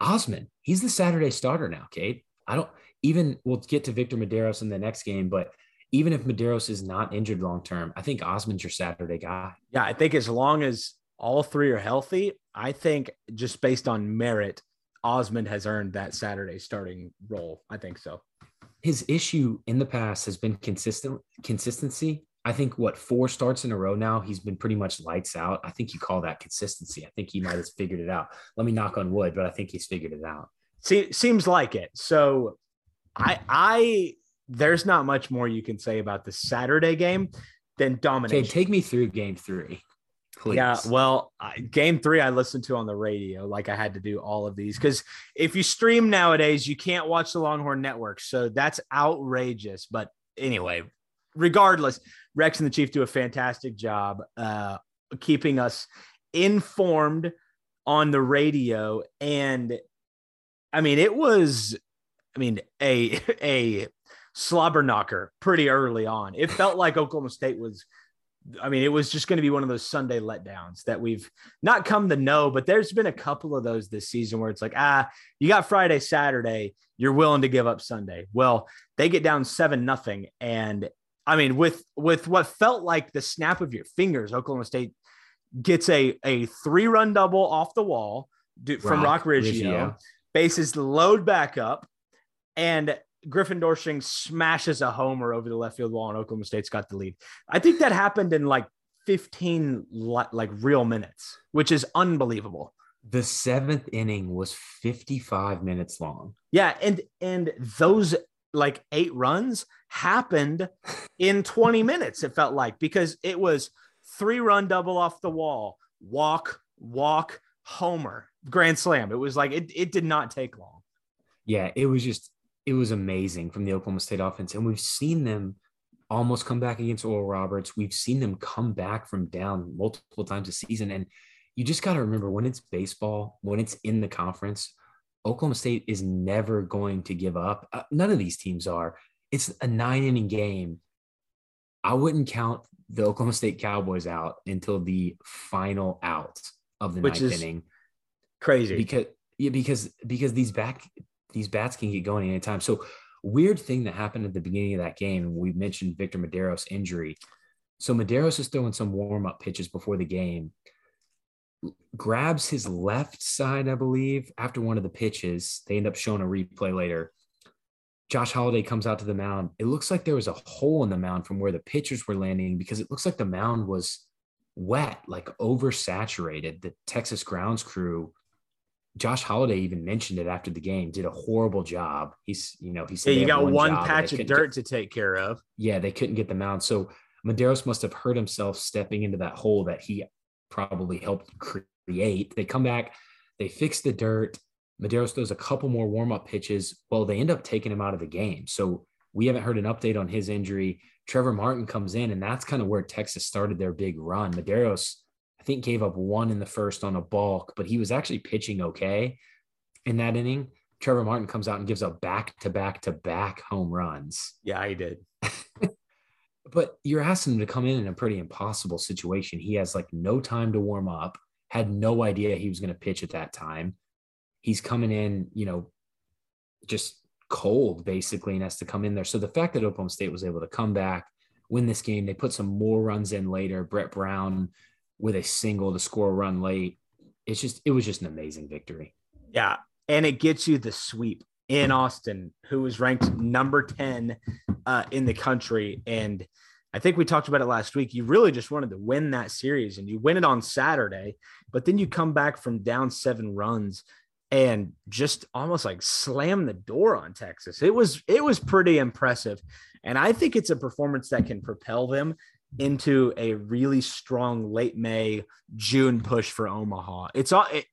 Osmond, he's the Saturday starter now, Cade. I don't even, we'll get to Victor Medeiros in the next game, but even if Medeiros is not injured long term, I think Osmond's your Saturday guy. Yeah, I think as long as all three are healthy, I think just based on merit, Osmond has earned that Saturday starting role. I think so. His issue in the past has been consistent consistency. I think what four starts in a row now, he's been pretty much lights out. I think you call that consistency. I think he might have figured it out. Let me knock on wood, but I think he's figured it out. See, seems like it. So I I there's not much more you can say about the Saturday game than Okay, domination. take me through game three, please. Yeah, well, game three I listened to on the radio, like I had to do all of these because if you stream nowadays, you can't watch the Longhorn Network, so that's outrageous. But anyway, regardless, Rex and the Chief do a fantastic job uh, keeping us informed on the radio, and I mean, it was, I mean, a a slobber knocker pretty early on. It felt like Oklahoma State was I mean, it was just going to be one of those Sunday letdowns that we've not come to know, but there's been a couple of those this season where it's like, ah, you got Friday, Saturday, you're willing to give up Sunday. Well, they get down seven nothing, and I mean, with with what felt like the snap of your fingers, Oklahoma State gets a a three run double off the wall from Roc Roc Riggio, Riggio. bases load back up. and Griffin Doersching smashes a homer over the left field wall, and Oklahoma State's got the lead. I think that happened in like 15 like real minutes, which is unbelievable. The seventh inning was 55 minutes long. Yeah, and and those like eight runs happened in 20 minutes. It felt like because it was three run double off the wall, walk, walk, homer, grand slam. It was like it it did not take long. Yeah, it was just it was amazing from the Oklahoma State offense, and we've seen them almost come back against Oral Roberts. We've seen them come back from down multiple times a season, and you just got to remember when it's baseball, when it's in the conference, Oklahoma State is never going to give up. Uh, none of these teams are. It's a nine inning game. I wouldn't count the Oklahoma State Cowboys out until the final out of the Which ninth inning Crazy. because yeah because because these back these bats can get going anytime. So weird thing that happened at the beginning of that game. We mentioned Victor Medeiros's injury. So Medeiros is throwing some warm up pitches before the game. Grabs his left side, I believe, after one of the pitches. They end up showing a replay later. Josh Holliday comes out to the mound. It looks like there was a hole in the mound from where the pitchers were landing because it looks like the mound was wet, like oversaturated. The Texas grounds crew, Josh Holliday even mentioned it after the game, did a horrible job. He's, you know, he said yeah, you got one and patch of dirt to take care of. yeah, they couldn't get the mound. So Medeiros must have hurt himself stepping into that hole that he probably helped create. They come back, they fix the dirt. Medeiros throws a couple more warm up pitches. Well, they end up taking him out of the game. So we haven't heard an update on his injury. Trevor Martin comes in, and that's kind of where Texas started their big run. Medeiros, I think, gave up one in the first on a balk, but he was actually pitching okay in that inning. Trevor Martin comes out and gives up back to back to back home runs Yeah, he did. but you're asking him to come in in a pretty impossible situation. He has like no time to warm up, had no idea he was going to pitch at that time. He's coming in, you know, just cold basically and has to come in there. So the fact that Oklahoma State was able to come back, win this game, they put some more runs in later. Brett Brown with a single to score a run late. It's just, it was just an amazing victory. Yeah. And it gets you the sweep in Austin, who was ranked number 10 uh, in the country. And I think we talked about it last week. You really just wanted to win that series and you win it on Saturday, but then you come back from down seven runs and just almost like slam the door on Texas. It was it was pretty impressive. And I think it's a performance that can propel them into a really strong late May, June push for Omaha. It's all it,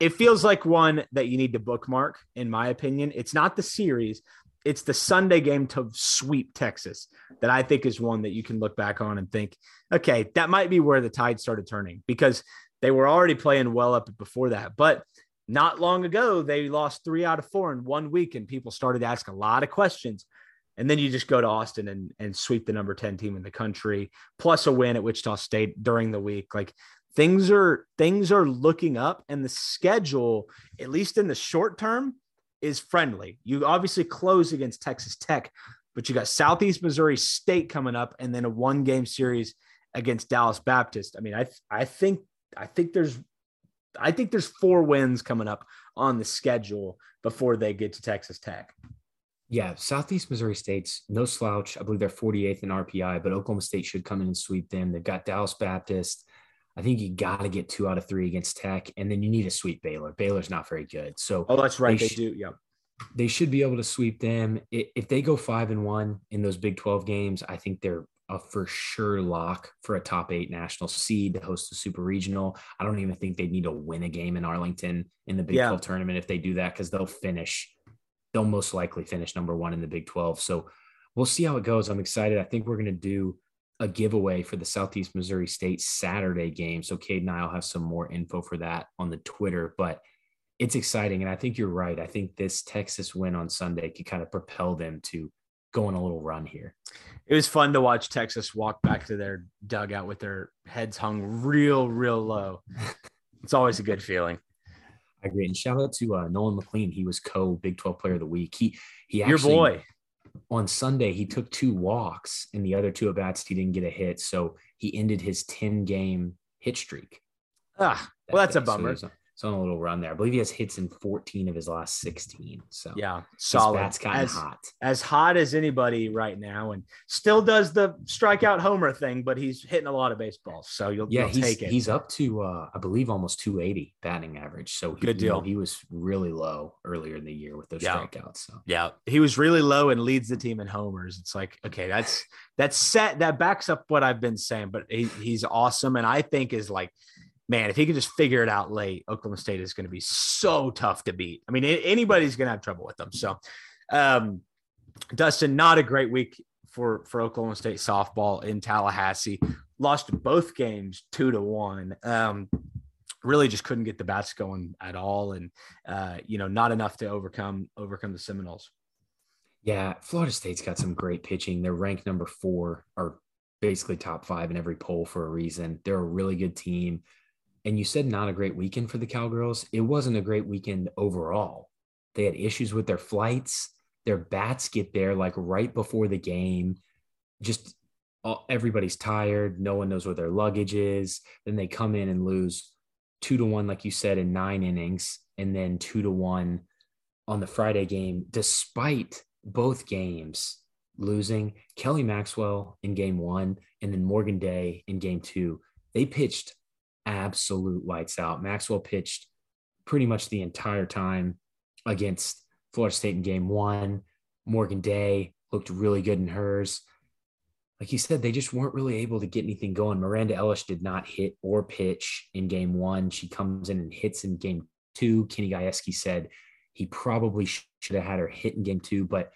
it feels like one that you need to bookmark, in my opinion. It's not the series, it's the Sunday game to sweep Texas that I think is one that you can look back on and think, okay, that might be where the tide started turning because they were already playing well up before that. But not long ago, they lost three out of four in one week, and people started to ask a lot of questions. And then you just go to Austin and, and sweep the number 10 team in the country, plus a win at Wichita State during the week. Like things are things are looking up, and the schedule, at least in the short term, is friendly. You obviously close against Texas Tech, but you got Southeast Missouri State coming up, and then a one game series against Dallas Baptist. I mean, I I think I think there's I think there's four wins coming up on the schedule before they get to Texas Tech. Yeah, Southeast Missouri State's no slouch. I believe they're 48th in RPI, but Oklahoma State should come in and sweep them. They've got Dallas Baptist. I think you got to get two out of three against Tech, and then you need to sweep Baylor. Baylor's not very good, so Oh, that's right. They They, do. Yeah. they should be able to sweep them. If they go five and one in those Big 12 games, I think they're a for sure lock for a top eight national seed to host the Super Regional. I don't even think they need to win a game in Arlington in the Big Yeah. 12 tournament if they do that because they'll finish. They'll most likely finish number one in the Big 12. So we'll see how it goes. I'm excited. I think we're going to do a giveaway for the Southeast Missouri State Saturday game. So Cade and I'll have some more info for that on the Twitter, but it's exciting. And I think you're right. I think this Texas win on Sunday could kind of propel them to go on a little run here. It was fun to watch Texas walk back to their dugout with their heads hung real, real low. It's always a good feeling. I agree. And shout out to uh, Nolan McLean. He was co Big 12 player of the week. He, he Your actually, boy. on Sunday, he took two walks and the other two at bats, he didn't get a hit. So he ended his 10 game hit streak. Ah, that well, that's a day. So bummer. there's He's on a little run there. I believe he has hits in 14 of his last 16. So Yeah, solid. bat's gotten as, hot. as hot as anybody right now, and still does the strikeout homer thing, but he's hitting a lot of baseballs, so you'll, Yeah, you'll he's take it. he's up to uh, I believe almost 280 batting average. So he, Good you know, deal. he was really low earlier in the year with those Yeah. strikeouts. So Yeah, he was really low and leads the team in homers. It's like, okay, that's that's set. That backs up what I've been saying. But he, he's awesome, and I think is like, man, if he could just figure it out late, Oklahoma State is going to be so tough to beat. I mean, anybody's going to have trouble with them. So, um, Dustin, not a great week for for Oklahoma State softball in Tallahassee. Lost both games two to one. Um, really just couldn't get the bats going at all, and uh, you know, not enough to overcome overcome the Seminoles. yeah, Florida State's got some great pitching. They're ranked number four, or basically top five in every poll for a reason. They're a really good team. And you said not a great weekend for the Cowgirls. It wasn't a great weekend overall. They had issues with their flights. Their bats get there like right before the game. Just all, everybody's tired. No one knows where their luggage is. Then they come in and lose two to one, like you said, in nine innings, and then two to one on the Friday game, despite both games losing. Kelly Maxwell in game one, and then Morgan Day in game two. They pitched absolute lights out. Maxwell pitched pretty much the entire time against Florida State in game one. Morgan Day looked really good in hers. Like you said, they just weren't really able to get anything going. Miranda Elish did not hit or pitch in game one. She comes in and hits in game two. Kenny Gajewski said he probably should have had her hit in game two, but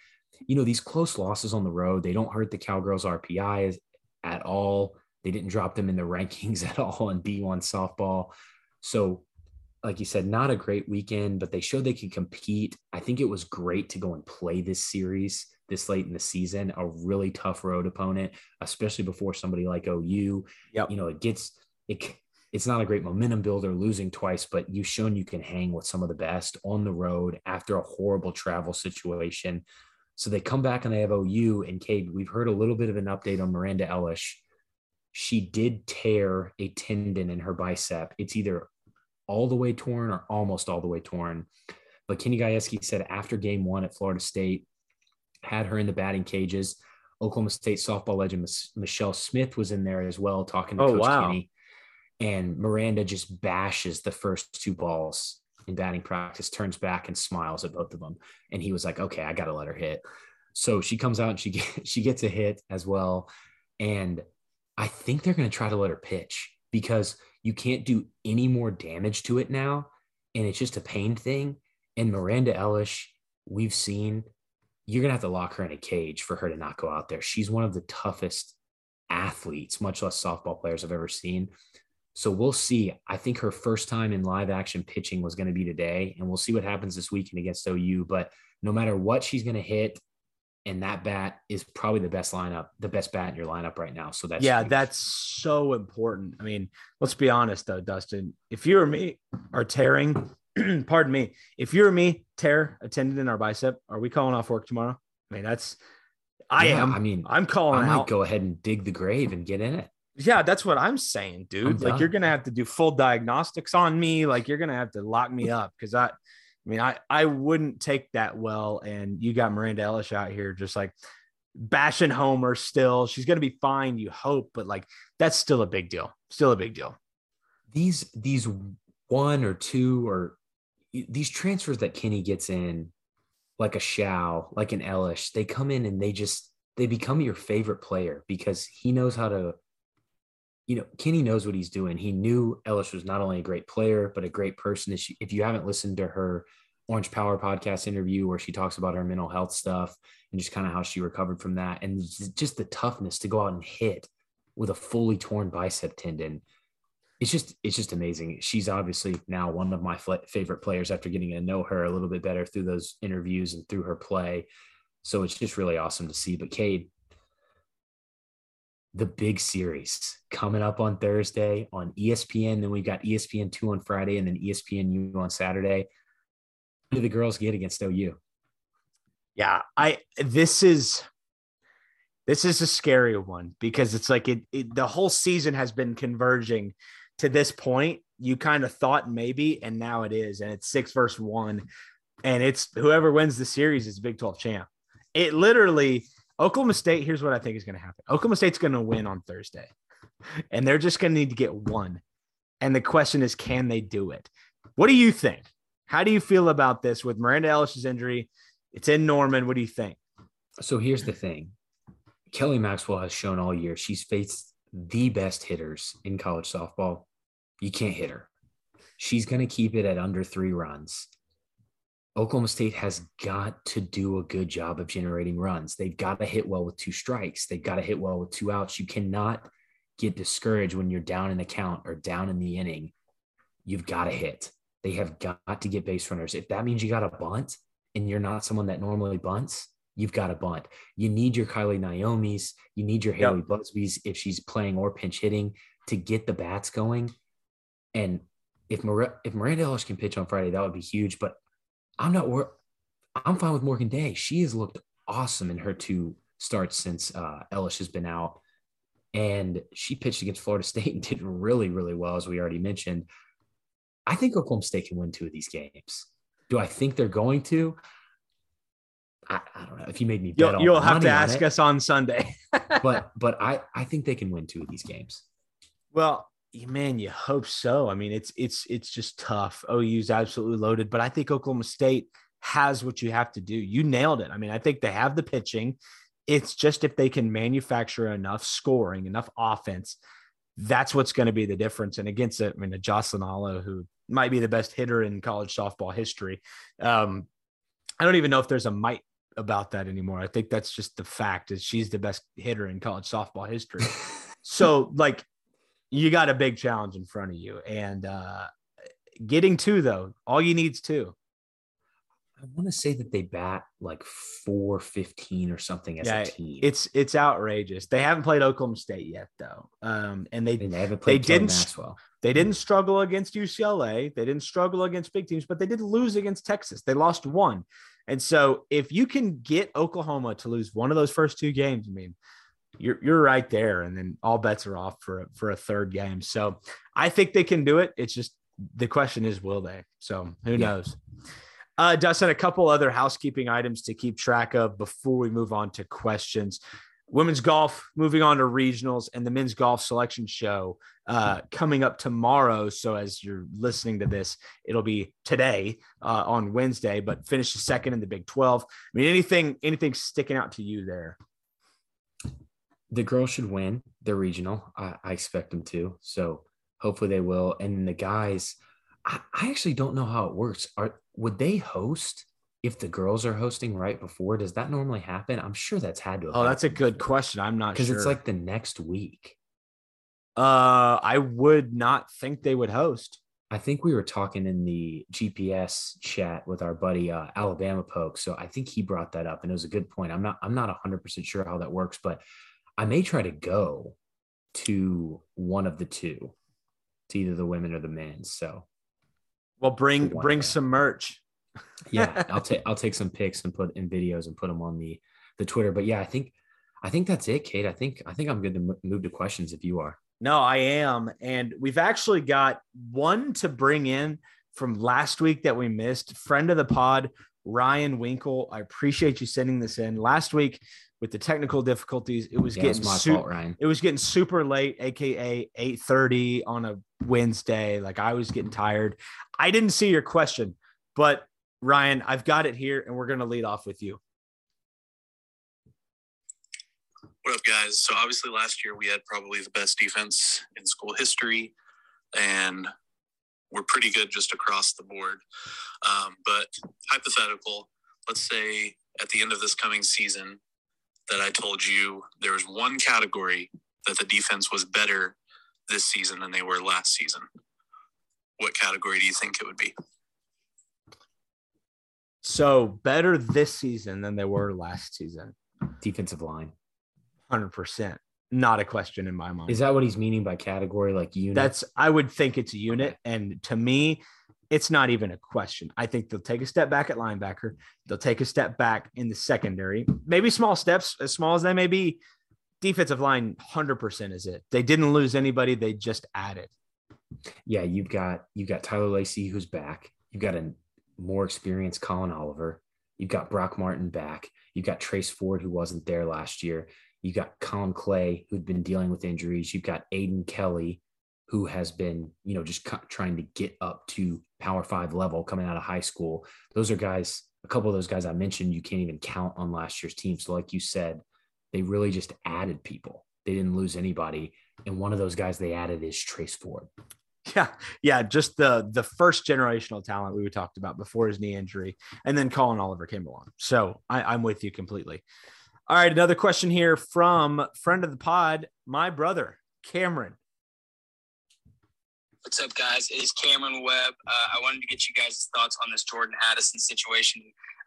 you know, these close losses on the road, they don't hurt the Cowgirls RPI at all. They didn't drop them in the rankings at all in D1 softball. So, like you said, not a great weekend, but they showed they could compete. I think it was great to go and play this series this late in the season, a really tough road opponent, especially before somebody like OU. Yep. You know, it gets it it's not a great momentum builder losing twice, but you've shown you can hang with some of the best on the road after a horrible travel situation. So they come back and they have OU and Cade. We've heard a little bit of an update on Miranda Elish. She did tear a tendon in her bicep. It's either all the way torn or almost all the way torn. But Kenny Gajewski said after game one at Florida State, had her in the batting cages. Oklahoma State softball legend Mich- Michelle Smith was in there as well, talking to Oh, Coach wow. Kenny. And Miranda just bashes the first two balls in batting practice, turns back and smiles at both of them. And he was like, "Okay, I got to let her hit." So she comes out and she get, she gets a hit as well. And I think they're going to try to let her pitch because you can't do any more damage to it now, and it's just a pain thing. And Miranda Elish, we've seen you're gonna have to lock her in a cage for her to not go out there. She's one of the toughest athletes, much less softball players I've ever seen. So we'll see. I think her first time in live action pitching was going to be today, and we'll see what happens this weekend against OU. But no matter what she's going to hit, and that bat is probably the best lineup, the best bat in your lineup right now. So that's yeah, huge. that's so important. I mean, let's be honest though, Dustin. If you or me are tearing, pardon me, if you or me tear a tendon in our bicep, are we calling off work tomorrow? I mean, that's I Yeah, am. I mean, I'm calling I might out. go ahead and dig the grave and get in it. Yeah, that's what I'm saying, dude. I'm like you're gonna have to do full diagnostics on me. Like you're gonna have to lock me up because I mean, I I wouldn't take that well. And you got Miranda Elish out here just like bashing Homer. Still, she's gonna be fine. You hope, but like that's still a big deal. Still a big deal. these these one or two or these transfers that Kenny gets in, like a Shao, like an Elish, they come in and they just they become your favorite player because he knows how to. You know, Kenny knows what he's doing. He knew Elish was not only a great player but a great person. If, you haven't listened to her Orange Power podcast interview where she talks about her mental health stuff and just kind of how she recovered from that, and just the toughness to go out and hit with a fully torn bicep tendon it's just it's just amazing. She's obviously now one of my fl- favorite players after getting to know her a little bit better through those interviews and through her play. So it's just really awesome to see. But Cade, the big series coming up on Thursday on ESPN. Then we've got ESPN two on Friday, and then ESPN U on Saturday. Who do the girls get against OU? Yeah, I this is this is a scary one because it's like it, it the whole season has been converging to this point you kind of thought maybe, and now it is, and it's six versus one, and it's whoever wins the series is Big 12 champ. It literally Oklahoma State. Here's what I think is going to happen. Oklahoma State's going to win on Thursday, and they're just going to need to get one. And the question is, can they do it? What do you think? How do you feel about this with Miranda Elish's injury? It's in Norman. What do you think? So here's the thing Kelly Maxwell has shown all year she's faced the best hitters in college softball. You can't hit her. She's going to keep it at under three runs. Oklahoma State has got to do a good job of generating runs. They've got to hit well with two strikes. They've got to hit well with two outs. You cannot get discouraged when you're down in the count or down in the inning. You've got to hit. They have got to get base runners. If that means you got to bunt and you're not someone that normally bunts, you've got to bunt. You need your Kiley Naomi's, you need your Haley yep. Busby's if she's playing or pinch hitting to get the bats going. And if if Miranda Elish can pitch on Friday, that would be huge. But I'm not worried. I'm fine with Morgan Day. She has looked awesome in her two starts since uh, Elish has been out. And she pitched against Florida State and did really, really well, as we already mentioned. I think Oklahoma State can win two of these games. Do I think they're going to? I, I don't know. If you made me bet, you'll, you'll have to ask it, us on Sunday. but but I I think they can win two of these games. Well, man, you hope so. I mean, it's it's it's just tough. OU's absolutely loaded, but I think Oklahoma State has what you have to do. You nailed it. I mean, I think they have the pitching. It's just if they can manufacture enough scoring, enough offense, that's what's going to be the difference. And against it, I mean, a Jocelyn Alo, who might be the best hitter in college softball history. Um, I don't even know if there's a might about that anymore. I think that's just the fact is she's the best hitter in college softball history. so like you got a big challenge in front of you. And uh, getting two, though, all you need is two. I want to say that they bat like 415 or something as yeah, a team. It's it's outrageous. They haven't played Oklahoma State yet though. Um, and they and they haven't played they didn't Maxwell. They didn't struggle against UCLA. They didn't struggle against big teams, but they did lose against Texas. They lost one. And so if you can get Oklahoma to lose one of those first two games, I mean, you're you're right there, and then all bets are off for a, for a third game. So I think they can do it. It's just the question is, will they? So who yeah. knows? Uh, Dustin, a couple other housekeeping items to keep track of before we move on to questions. Women's golf moving on to regionals and the men's golf selection show uh, coming up tomorrow. So as you're listening to this, it'll be today uh, on Wednesday, but finish the second in the Big 12. I mean, anything anything sticking out to you there? The girls should win the regional. I, I, expect them to. So hopefully they will. And the guys, I, I, actually don't know how it works. Are would they host if the girls are hosting right before? Does that normally happen? I'm sure that's had to. oh, that's a good question. I'm not because sure. it's like the next week. Uh, I would not think they would host. I think we were talking in the GPS chat with our buddy uh, Alabama Poke, so I think he brought that up, and it was a good point. I'm not I'm not 100 percent sure how that works, but I may try to go to one of the two, to either the women or the men. So, well, bring bring some merch. yeah, I'll take I'll take some pics and put in videos and put them on the the Twitter. But yeah, I think I think that's it, Cade. I think I think I'm good to move to questions if you are. No, I am, and we've actually got one to bring in from last week that we missed. Friend of the pod, Ryan Winkle. I appreciate you sending this in. Last week with the technical difficulties. It was yeah, getting my su- fault, Ryan. It was getting super late, aka 8:30 on a Wednesday. Like I was getting tired. I didn't see your question, but Ryan, I've got it here, and we're gonna lead off with you. What up, guys? So obviously last year we had probably the best defense in school history, and we're pretty good just across the board. Um, but hypothetical, let's say at the end of this coming season, that I told you there was one category that the defense was better this season than they were last season, what category do you think it would be? So better this season than they were last season. Defensive line. 100%. Not a question in my mind. Is that what he's meaning by category like unit? That's I would think it's a unit and to me it's not even a question. I think they'll take a step back at linebacker. They'll take a step back in the secondary, maybe small steps, as small as they may be. Defensive line, 100% is it. They didn't lose anybody, they just added. Yeah, you've got you've got Tyler Lacy who's back. You've got a more experienced Collin Oliver. You've got Brock Martin back. You've got Trace Ford who wasn't there last year. You've got Collin Clay who'd been dealing with injuries. You've got Aden Kelley who has been, you know, just trying to get up to Power Five level coming out of high school. Those are guys. A couple of those guys I mentioned, you can't even count on last year's team. So, like you said, they really just added people. They didn't lose anybody. And one of those guys they added is Trace Ford. Yeah, yeah, just the the first generational talent we talked about before his knee injury, and then Collin Oliver came along. So I, I'm with you completely. All right, another question here from friend of the pod, my brother Cameron. What's up, guys? It is Cameron Webb. Uh, I wanted to get you guys' thoughts on this Jordan Addison situation.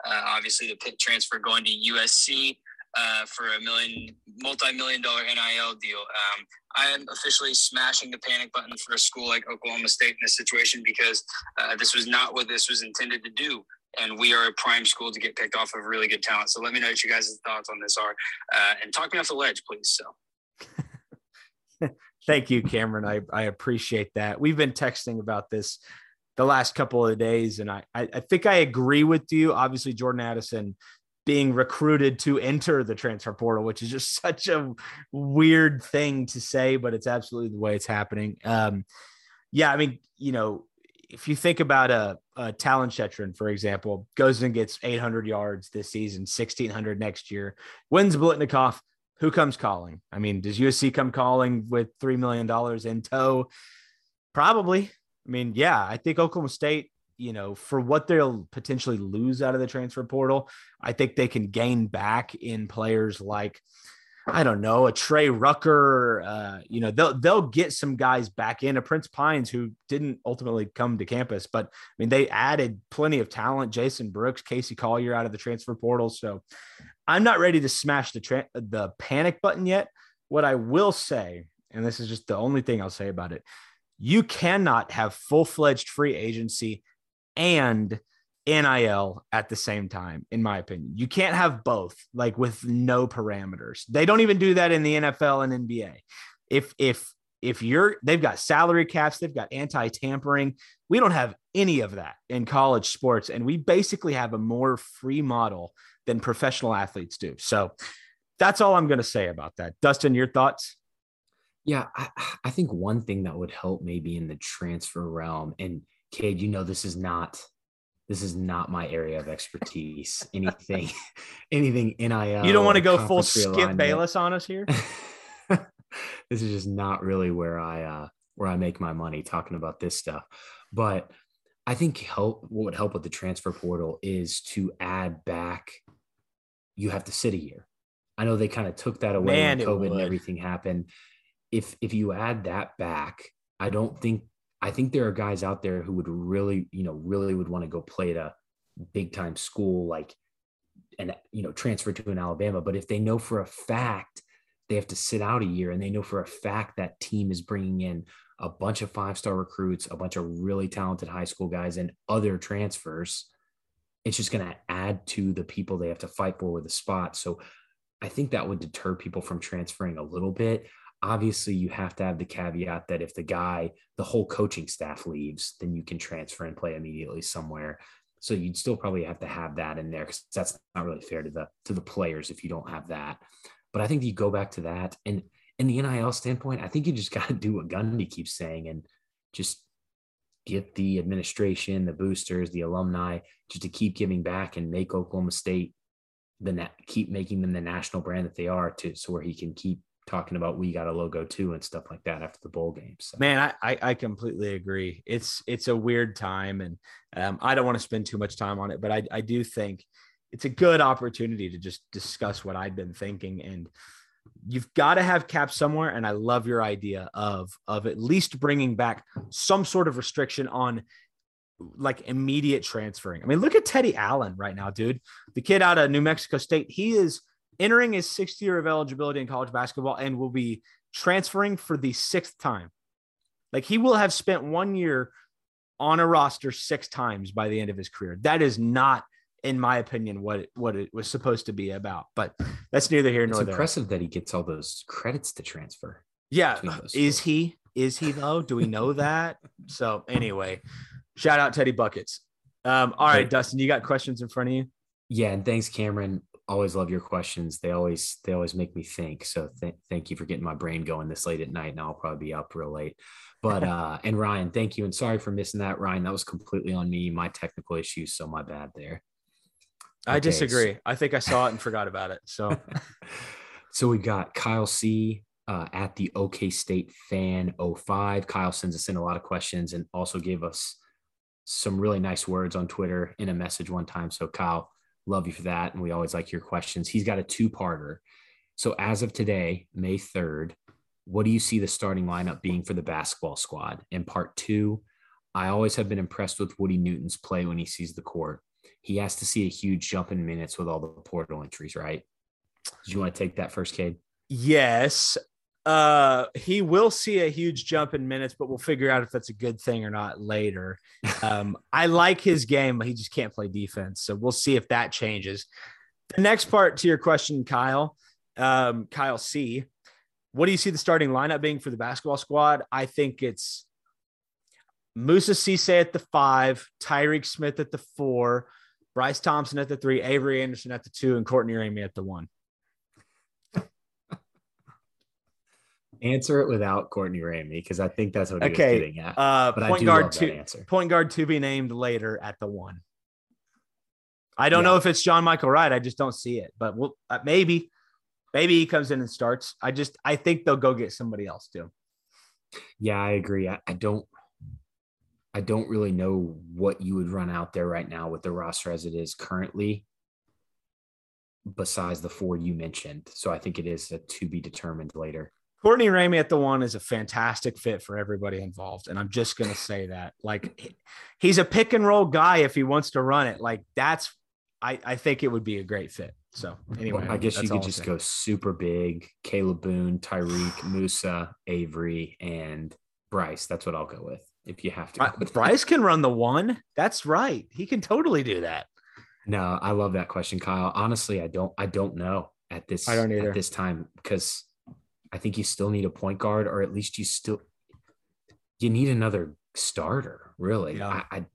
Uh, obviously, the Pitt transfer going to USC uh, for a million, multi-million dollar NIL deal. Um, I am officially smashing the panic button for a school like Oklahoma State in this situation because uh, this was not what this was intended to do. And we are a prime school to get picked off of really good talent. So let me know what you guys' thoughts on this are, uh, and talk me off the ledge, please. So. Thank you, Cameron. I, I appreciate that. We've been texting about this the last couple of days, and I, I, think I agree with you. Obviously, Jordan Addison being recruited to enter the transfer portal, which is just such a weird thing to say, but it's absolutely the way it's happening. Um, yeah, I mean, you know, if you think about a, a Talyn Shettron, for example, goes and gets 800 yards this season, 1600 next year, wins Biletnikoff, who comes calling? I mean, does USC come calling with $3 million in tow? Probably. I mean, yeah, I think Oklahoma State you know, for what they'll potentially lose out of the transfer portal, I think they can gain back in players like, I don't know, a Trey Rucker. Uh, you know, they'll they'll get some guys back in. A Prince Pines who didn't ultimately come to campus, but I mean they added plenty of talent. Jason Brooks, Casey Collier out of the transfer portal. So I'm not ready to smash the tra- the panic button yet. What I will say, and this is just the only thing I'll say about it, you cannot have full fledged free agency and NIL at the same time, in my opinion. You can't have both, like with no parameters. They don't even do that in the NFL and NBA. If if if you're they've got salary caps, they've got anti-tampering. We don't have any of that in college sports, and we basically have a more free model than professional athletes do. So that's all I'm going to say about that. Dustin, your thoughts? Yeah, I, I think one thing that would help maybe in the transfer realm, and Cade, you know this is not this is not my area of expertise. Anything, anything NIL. You don't want to go full Skip Bayless on us here. this is just not really where I uh where I make my money talking about this stuff. But I think help what would help with the transfer portal is to add back. You have to sit a year. I know they kind of took that away Man, when COVID and everything happened. If if you add that back, I don't think I think there are guys out there who would really, you know, really would want to go play at a big time school like and you know transfer to an Alabama. But if they know for a fact they have to sit out a year and they know for a fact that team is bringing in a bunch of five star recruits, a bunch of really talented high school guys, and other transfers, it's just going to add to the people they have to fight for with a spot. So I think that would deter people from transferring a little bit. Obviously you have to have the caveat that if the guy the whole coaching staff leaves then you can transfer and play immediately somewhere. So you'd still probably have to have that in there because that's not really fair to the to the players if you don't have that. But i think you go back to that and in the nil standpoint i think you just got to do what gundy keeps saying and just get the administration the boosters the alumni just to keep giving back and make oklahoma state the net keep making them the national brand that they are to so where he can keep talking about we got a logo too and stuff like that after the bowl games. So. Man, I, I completely agree. It's it's a weird time, and um, I don't want to spend too much time on it, but I I do think it's a good opportunity to just discuss what I'd been thinking and. You've got to have cap somewhere, and I love your idea of of at least bringing back some sort of restriction on like immediate transferring. I mean, look at Teddy Allen right now, dude. The kid out of New Mexico State. He is entering his sixth year of eligibility in college basketball and will be transferring for the sixth time. Like he will have spent one year on a roster six times by the end of his career. That is not, in my opinion, what it, what it was supposed to be about. But that's neither here nor it's there. Impressive that he gets all those credits to transfer. Yeah, is he? Is he though? Do we know that? So anyway, shout out Teddy Buckets. Um, all right, Hey. Dustin, you got questions in front of you? Yeah, and thanks, Cameron. Always love your questions. They always they always make me think. So th- thank you for getting my brain going this late at night. and I'll probably be up real late. But uh and Ryan, thank you and sorry for missing that. Ryan, that was completely on me. My technical issues, so my bad there. I Okay, disagree. I think I saw it and forgot about it. So so we've got Kyle C uh, at the OK State fan 05. Kyle sends us in a lot of questions and also gave us some really nice words on Twitter in a message one time. So Kyle, love you for that. And we always like your questions. He's got a two-parter. So as of today, May 3rd, what do you see the starting lineup being for the basketball squad? And part two, I always have been impressed with Woody Newton's play when he sees the court. He has to see a huge jump in minutes with all the portal entries, right? Do you want to take that first, Cade? yes, uh, he will see a huge jump in minutes, but we'll figure out if that's a good thing or not later. Um, I like his game, but he just can't play defense. So we'll see if that changes. The next part to your question, Kyle, um, Kyle C. What do you see the starting lineup being for the basketball squad? I think it's Moussa Cisse at the five, Tyreek Smith at the four, Bryce Thompson at the three, Avery Anderson at the two, and Courtney Ramey at the one. Answer it without Courtney Ramey because I think that's what he Okay, was getting at. Uh, But I point do guard love that two, answer. point guard to be named later at the one. I don't Yeah. know if it's John Michael Wright. I just don't see it, but we'll, uh, maybe, maybe he comes in and starts. I just, I think they'll go get somebody else too. Yeah, I agree. I, I don't I don't really know what you would run out there right now with the roster as it is currently, besides the four you mentioned. So I think it is a to be determined later. Courtney Ramey at the one is a fantastic fit for everybody involved. And I'm just going to say that. Like, he's a pick and roll guy if he wants to run it. Like, that's, I, I think it would be a great fit. So, anyway, I guess you could just go super big. Kalib Boone, Tyreek, Moussa, Avery, and Bryce. That's what I'll go with if you have to. Bry- go with that. Bryce can run the one. That's right. He can totally do that. No, I love that question, Kyle. Honestly, I don't I don't know at this I don't either. at this time because I think you still need a point guard, or at least you still you need another starter, really. Yeah. I, I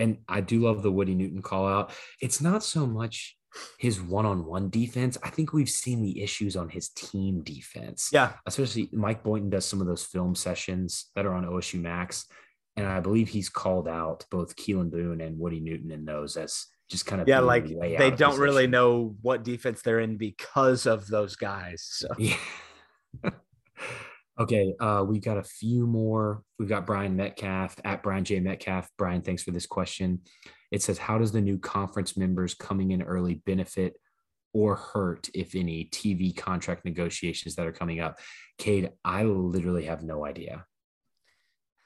and I do love the Woody Newton call out. It's not so much his one-on-one defense. I think we've seen the issues on his team defense. Yeah. Especially Mike Boynton does some of those film sessions that are on OSU Max. And I believe he's called out both Keylan Boone and Woody Newton in those as just kind of Yeah. Like, they don't really know what defense they're in because of those guys. So, Yeah. okay. Uh, we've got a few more. We've got Brian Metcalf at Brian J. Metcalf. Brian, thanks for this question. It says, How does the new conference members coming in early benefit or hurt, if any, TV contract negotiations that are coming up? Cade, I literally have no idea.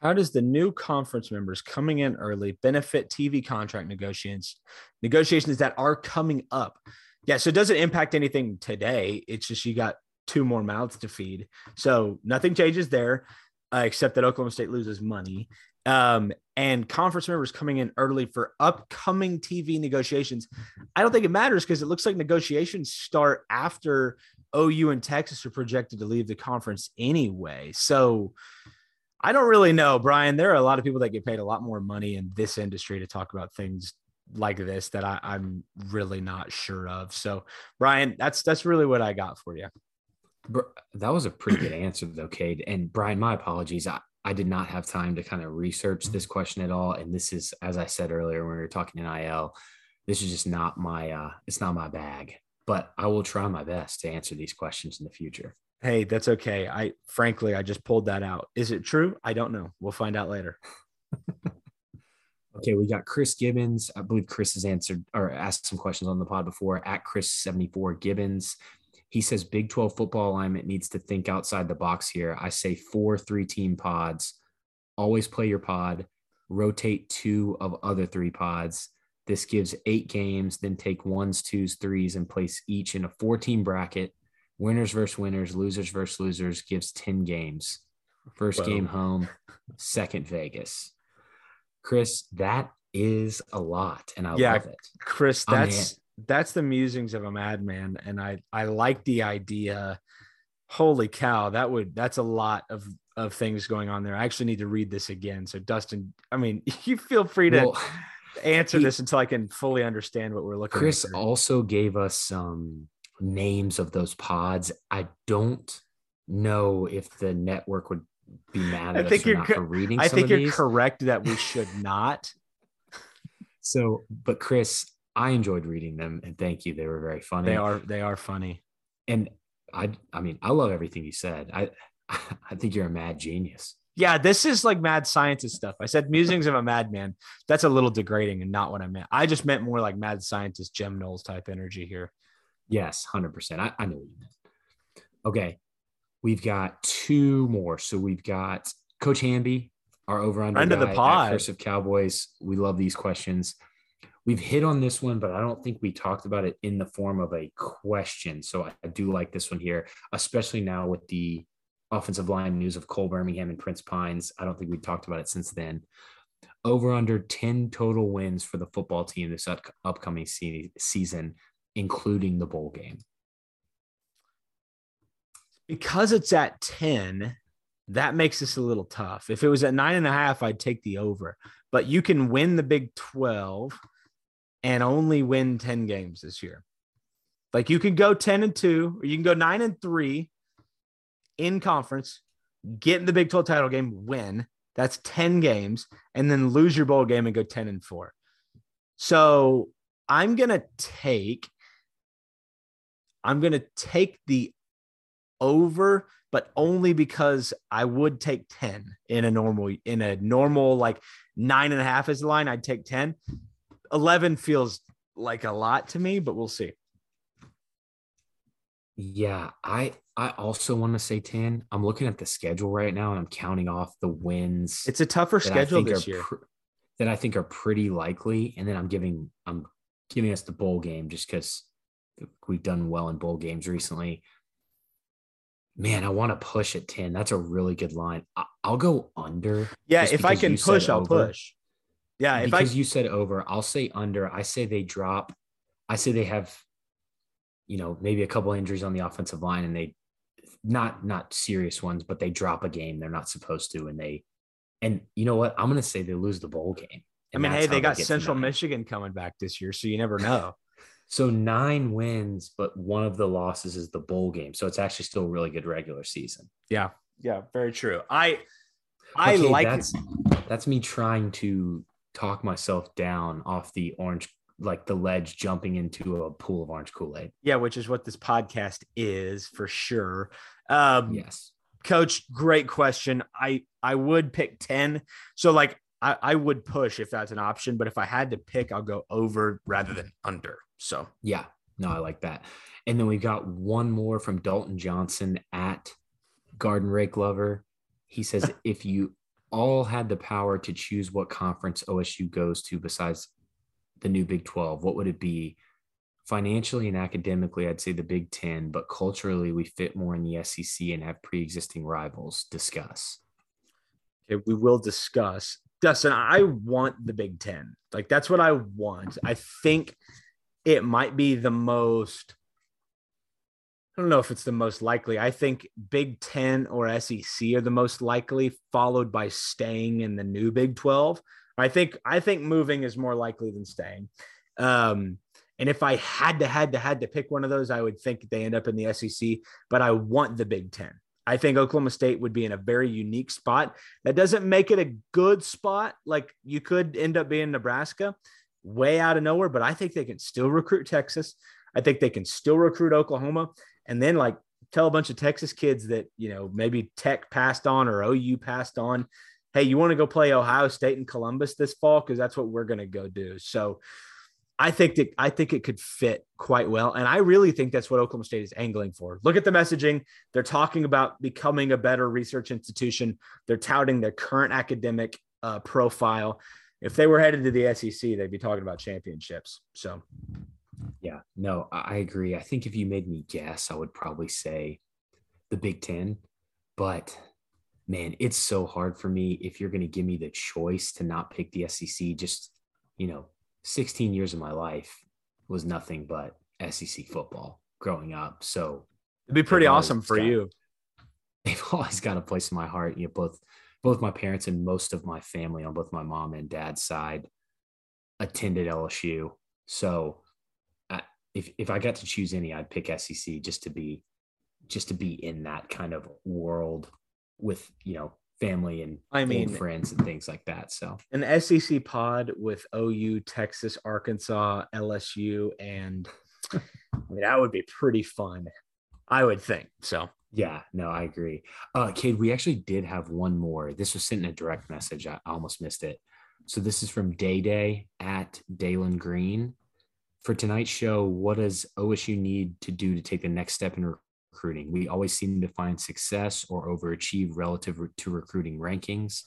How does the new conference members coming in early benefit TV contract negotiations, negotiations that are coming up? Yeah. So, it doesn't impact anything today. It's just you got two more mouths to feed. So, nothing changes there, uh, except that Oklahoma State loses money. Um, and conference members coming in early for upcoming TV negotiations. I don't think it matters because it looks like negotiations start after OU and Texas are projected to leave the conference anyway. So I don't really know, Brian. There are a lot of people that get paid a lot more money in this industry to talk about things like this that I, I'm really not sure of. So, Brian, that's that's really what I got for you. That was a pretty good answer, though, Cade. And Brian, my apologies. I, I did not have time to kind of research this question at all. And this is, as I said earlier when we were talking NIL, this is just not my uh it's not my bag. But I will try my best to answer these questions in the future. Hey, that's okay. I frankly, I just pulled that out. Is it true? I don't know. We'll find out later. Okay, we got Chris Gibbons. I believe Chris has answered or asked some questions on the pod before at Chris74 Gibbons. He says Big 12 football alignment needs to think outside the box here. I say four three team pods. Always play your pod, rotate two of other three pods. This gives eight games, then take ones, twos, threes, and place each in a four team bracket. Winners versus winners, losers versus losers gives 10 games. First Whoa. game home, second Vegas. Chris, that is a lot, and I Yeah. love it. Chris, that's that's the musings of a madman, and I I like the idea. Holy cow, that would that's a lot of of things going on there. I actually need to read this again. So Dustin, I mean, you feel free to Well, answer he- this until I can fully understand what we're looking Chris at. here. also gave us some names of those pods. I don't know if the network would be mad I think us you're not co- for reading I think you're these. correct that we should not. So, but Chris, I enjoyed reading them and thank you. They were very funny. They are they are funny. And I I mean, I love everything you said. I I think you're a mad genius. Yeah, this is like mad scientist stuff. I said musings of a madman. That's a little degrading and not what I meant. I just meant more like mad scientist Jim Knowles type energy here. Yes, 100%. I, I know what you meant. Okay. We've got two more. So we've got Coach Hamby, our over under of the pod. Curse of Cowboys. We love these questions. We've hit on this one, but I don't think we talked about it in the form of a question. So I, I do like this one here, especially now with the offensive line news of Cole Birmingham and Prince Pines. I don't think we talked about it since then. Over under 10 total wins for the football team this up- upcoming se- season, including the bowl game. Because it's at 10, that makes this a little tough. If it was at nine and a half, I'd take the over. But you can win the Big 12 and only win 10 games this year. Like you can go 10 and 2, or you can go 9 and 3 in conference, get in the Big 12 title game, win. That's 10 games, and then lose your bowl game and go 10 and 4. So I'm gonna take I'm gonna take the over, but only because I would take 10 in a normal in a normal like nine and a half is the line. I'd take 10. 11 feels like a lot to me, but we'll see. Yeah, I I also want to say 10. I'm looking at the schedule right now and I'm counting off the wins It's a tougher schedule this year. pr- that I think are pretty likely. And then I'm giving I'm giving us the bowl game just because we've done well in bowl games recently. Man, I want to push at 10. That's a really good line. I, I'll go under. yeah, if I can push, I'll over. push. Yeah, if I because you said over, I'll say under. I say they drop. I say they have, you know, maybe a couple injuries on the offensive line, and they not not serious ones, but they drop a game they're not supposed to, and they, and you know what? I'm gonna say they lose the bowl game. I mean, hey, they got Central. Michigan coming back this year, so you never know. So nine wins, but one of the losses is the bowl game. So it's actually still a really good regular season. yeah, yeah, very true. I I Okay, like that's that's me trying to talk myself down off the orange, like the ledge, jumping into a pool of orange Kool Aid. yeah, which is what this podcast is for sure. Um, Yes. coach great question i i would pick 10 so like I, I would push if that's an option but if i had to pick i'll go over rather than under so Yeah. No, I like that. And then we've got one more from Dalton Johnson at Garden Rake Lover. He says, if you all had the power to choose what conference OSU goes to besides the new Big 12, what would it be? Financially and academically, I'd say the Big 10, but culturally, we fit more in the SEC and have pre existing rivals. Discuss. okay, we will discuss dustin i want the big 10 like that's what i want i think it might be the most I don't know if it's the most likely. I think Big 10 or SEC are the most likely, followed by staying in the new Big 12. I think I think moving is more likely than staying. Um, and if I had to had to had to pick one of those, I would think they end up in the SEC, but I want the Big 10. I think Oklahoma State would be in a very unique spot. That doesn't make it a good spot. Like you could end up being Nebraska, way out of nowhere, but I think they can still recruit Texas. I think they can still recruit Oklahoma and then like tell a bunch of Texas kids that, you know, maybe Tech passed on or OU passed on. Hey, you want to go play Ohio State and Columbus this fall? Because that's what we're going to go do. So I think that I think it could fit quite well. And I really think that's what Oklahoma State is angling for. Look at the messaging. They're talking about becoming a better research institution. They're touting their current academic uh, profile. If they were headed to the SEC, they'd be talking about championships. So Yeah, no, I agree. I think if you made me guess, I would probably say the Big Ten. But man, it's so hard for me if you're going to give me the choice to not pick the SEC. Just, you know, 16 years of my life was nothing but SEC football growing up. So it'd be pretty awesome for got- you. they've always got a place in my heart. You know, both both my parents and most of my family on both my mom and dad's side attended LSU. So I, if if I got to choose any, I'd pick SEC just to be just to be in that kind of world with you know family and I mean, friends and things like that. So an SEC pod with OU, Texas, Arkansas, LSU, and I mean that would be pretty fun. I would think so. Yeah, no, I agree. Uh, kid, we actually did have one more. This was sent in a direct message. I almost missed it. So this is from Day Day at Dalen Green. For tonight's show, what does OSU need to do to take the next step in recruiting? We always seem to find success or overachieve relative to recruiting rankings.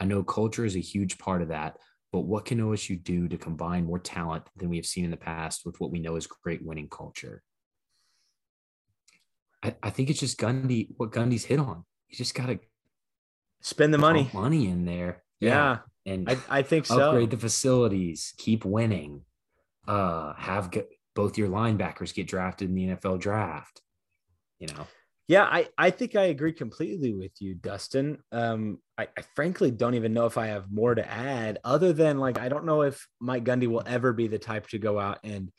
I know culture is a huge part of that, but what can OSU do to combine more talent than we have seen in the past with what we know is great winning culture? I, I think it's just Gundy, what Gundy's hit on. You just got to Spend the money. money in there. Yeah, And I, I think so. upgrade the facilities, keep winning, uh, have g- both your linebackers get drafted in the NFL draft. You know, Yeah, I, I think I agree completely with you, Dustin. Um, I, I frankly don't even know if I have more to add other than like I don't know if Mike Gundy will ever be the type to go out and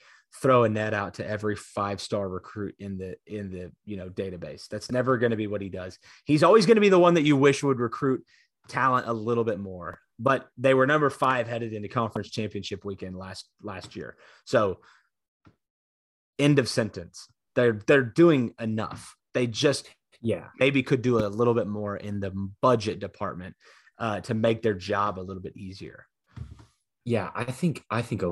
throw a net out to every five star recruit in the in the you know database. That's never going to be what he does. He's always going to be the one that you wish would recruit talent a little bit more. But they were number five headed into conference championship weekend last last year. So end of sentence. They're they're doing enough. They just yeah, maybe could do a little bit more in the budget department uh, to make their job a little bit easier. yeah. I think I think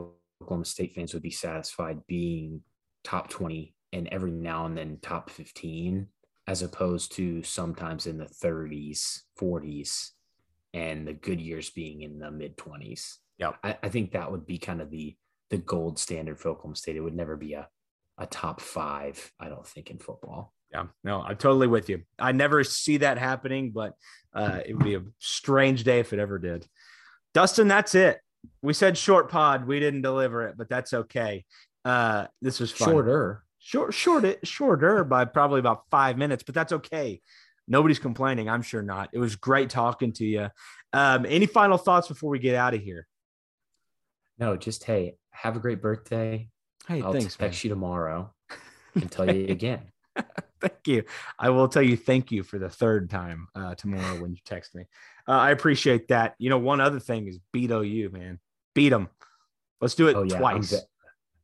Oklahoma State fans would be satisfied being top twenty and every now and then top fifteen, as opposed to sometimes in the thirties, forties, and the good years being in the mid twenties. Yeah. I, I think that would be kind of the the gold standard for Oklahoma State. It would never be a a top five, I don't think, in football. Yeah, no, I'm totally with you. I never see that happening, but uh, it would be a strange day if it ever did. Dustin, that's it. We said short pod. We didn't deliver it, but that's okay. Uh, this was fun. Shorter. short, short it, shorter by probably about five minutes, but that's okay. Nobody's complaining. I'm sure not. It was great talking to you. Um, any final thoughts before we get out of here? No, just hey, have a great birthday. Hey, I'll thanks, man. text you tomorrow and tell you again. thank you. I will tell you thank you for the third time uh, tomorrow when you text me. Uh, I appreciate that. You know, one other thing is beat OU, man. Beat them. Let's do it Oh yeah, twice.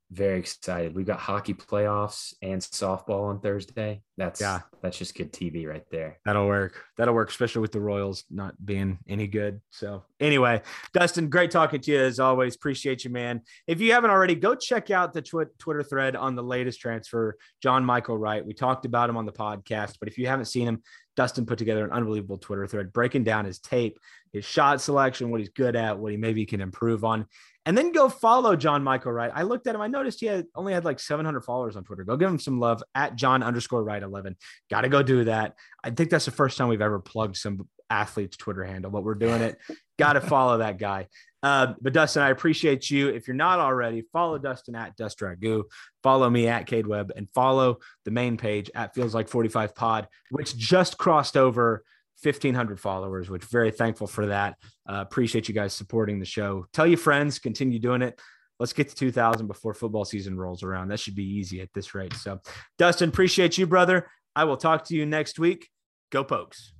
Ve- very excited. We've got hockey playoffs and softball on Thursday. That's Yeah. that's just good TV right there. That'll work. That'll work, especially with the Royals not being any good. So, anyway, Dustin, great talking to you as always. Appreciate you, man. If you haven't already, go check out the twi- Twitter thread on the latest transfer, John Michael Wright. We talked about him on the podcast, but if you haven't seen him, Dustin put together an unbelievable Twitter thread breaking down his tape, his shot selection, what he's good at, what he maybe can improve on. And then go follow John Michael Wright. I looked at him. I noticed he had only had like 700 followers on Twitter. Go give him some love at John underscore Wright 11. Got to go do that. I think that's the first time we've ever plugged some athlete's Twitter handle, but we're doing it. Got to follow that guy. Uh, but Dustin, I appreciate you. If you're not already, follow Dustin at Dust Ragu, follow me at Cade Webb, and follow the main page at Feels Like 45 Pod, which just crossed over 1,500 followers, which very thankful for that. Uh, appreciate you guys supporting the show. Tell your friends, continue doing it. Let's get to 2,000 before football season rolls around. That should be easy at this rate. So, Dustin, appreciate you, brother. I will talk to you next week. Go Pokes.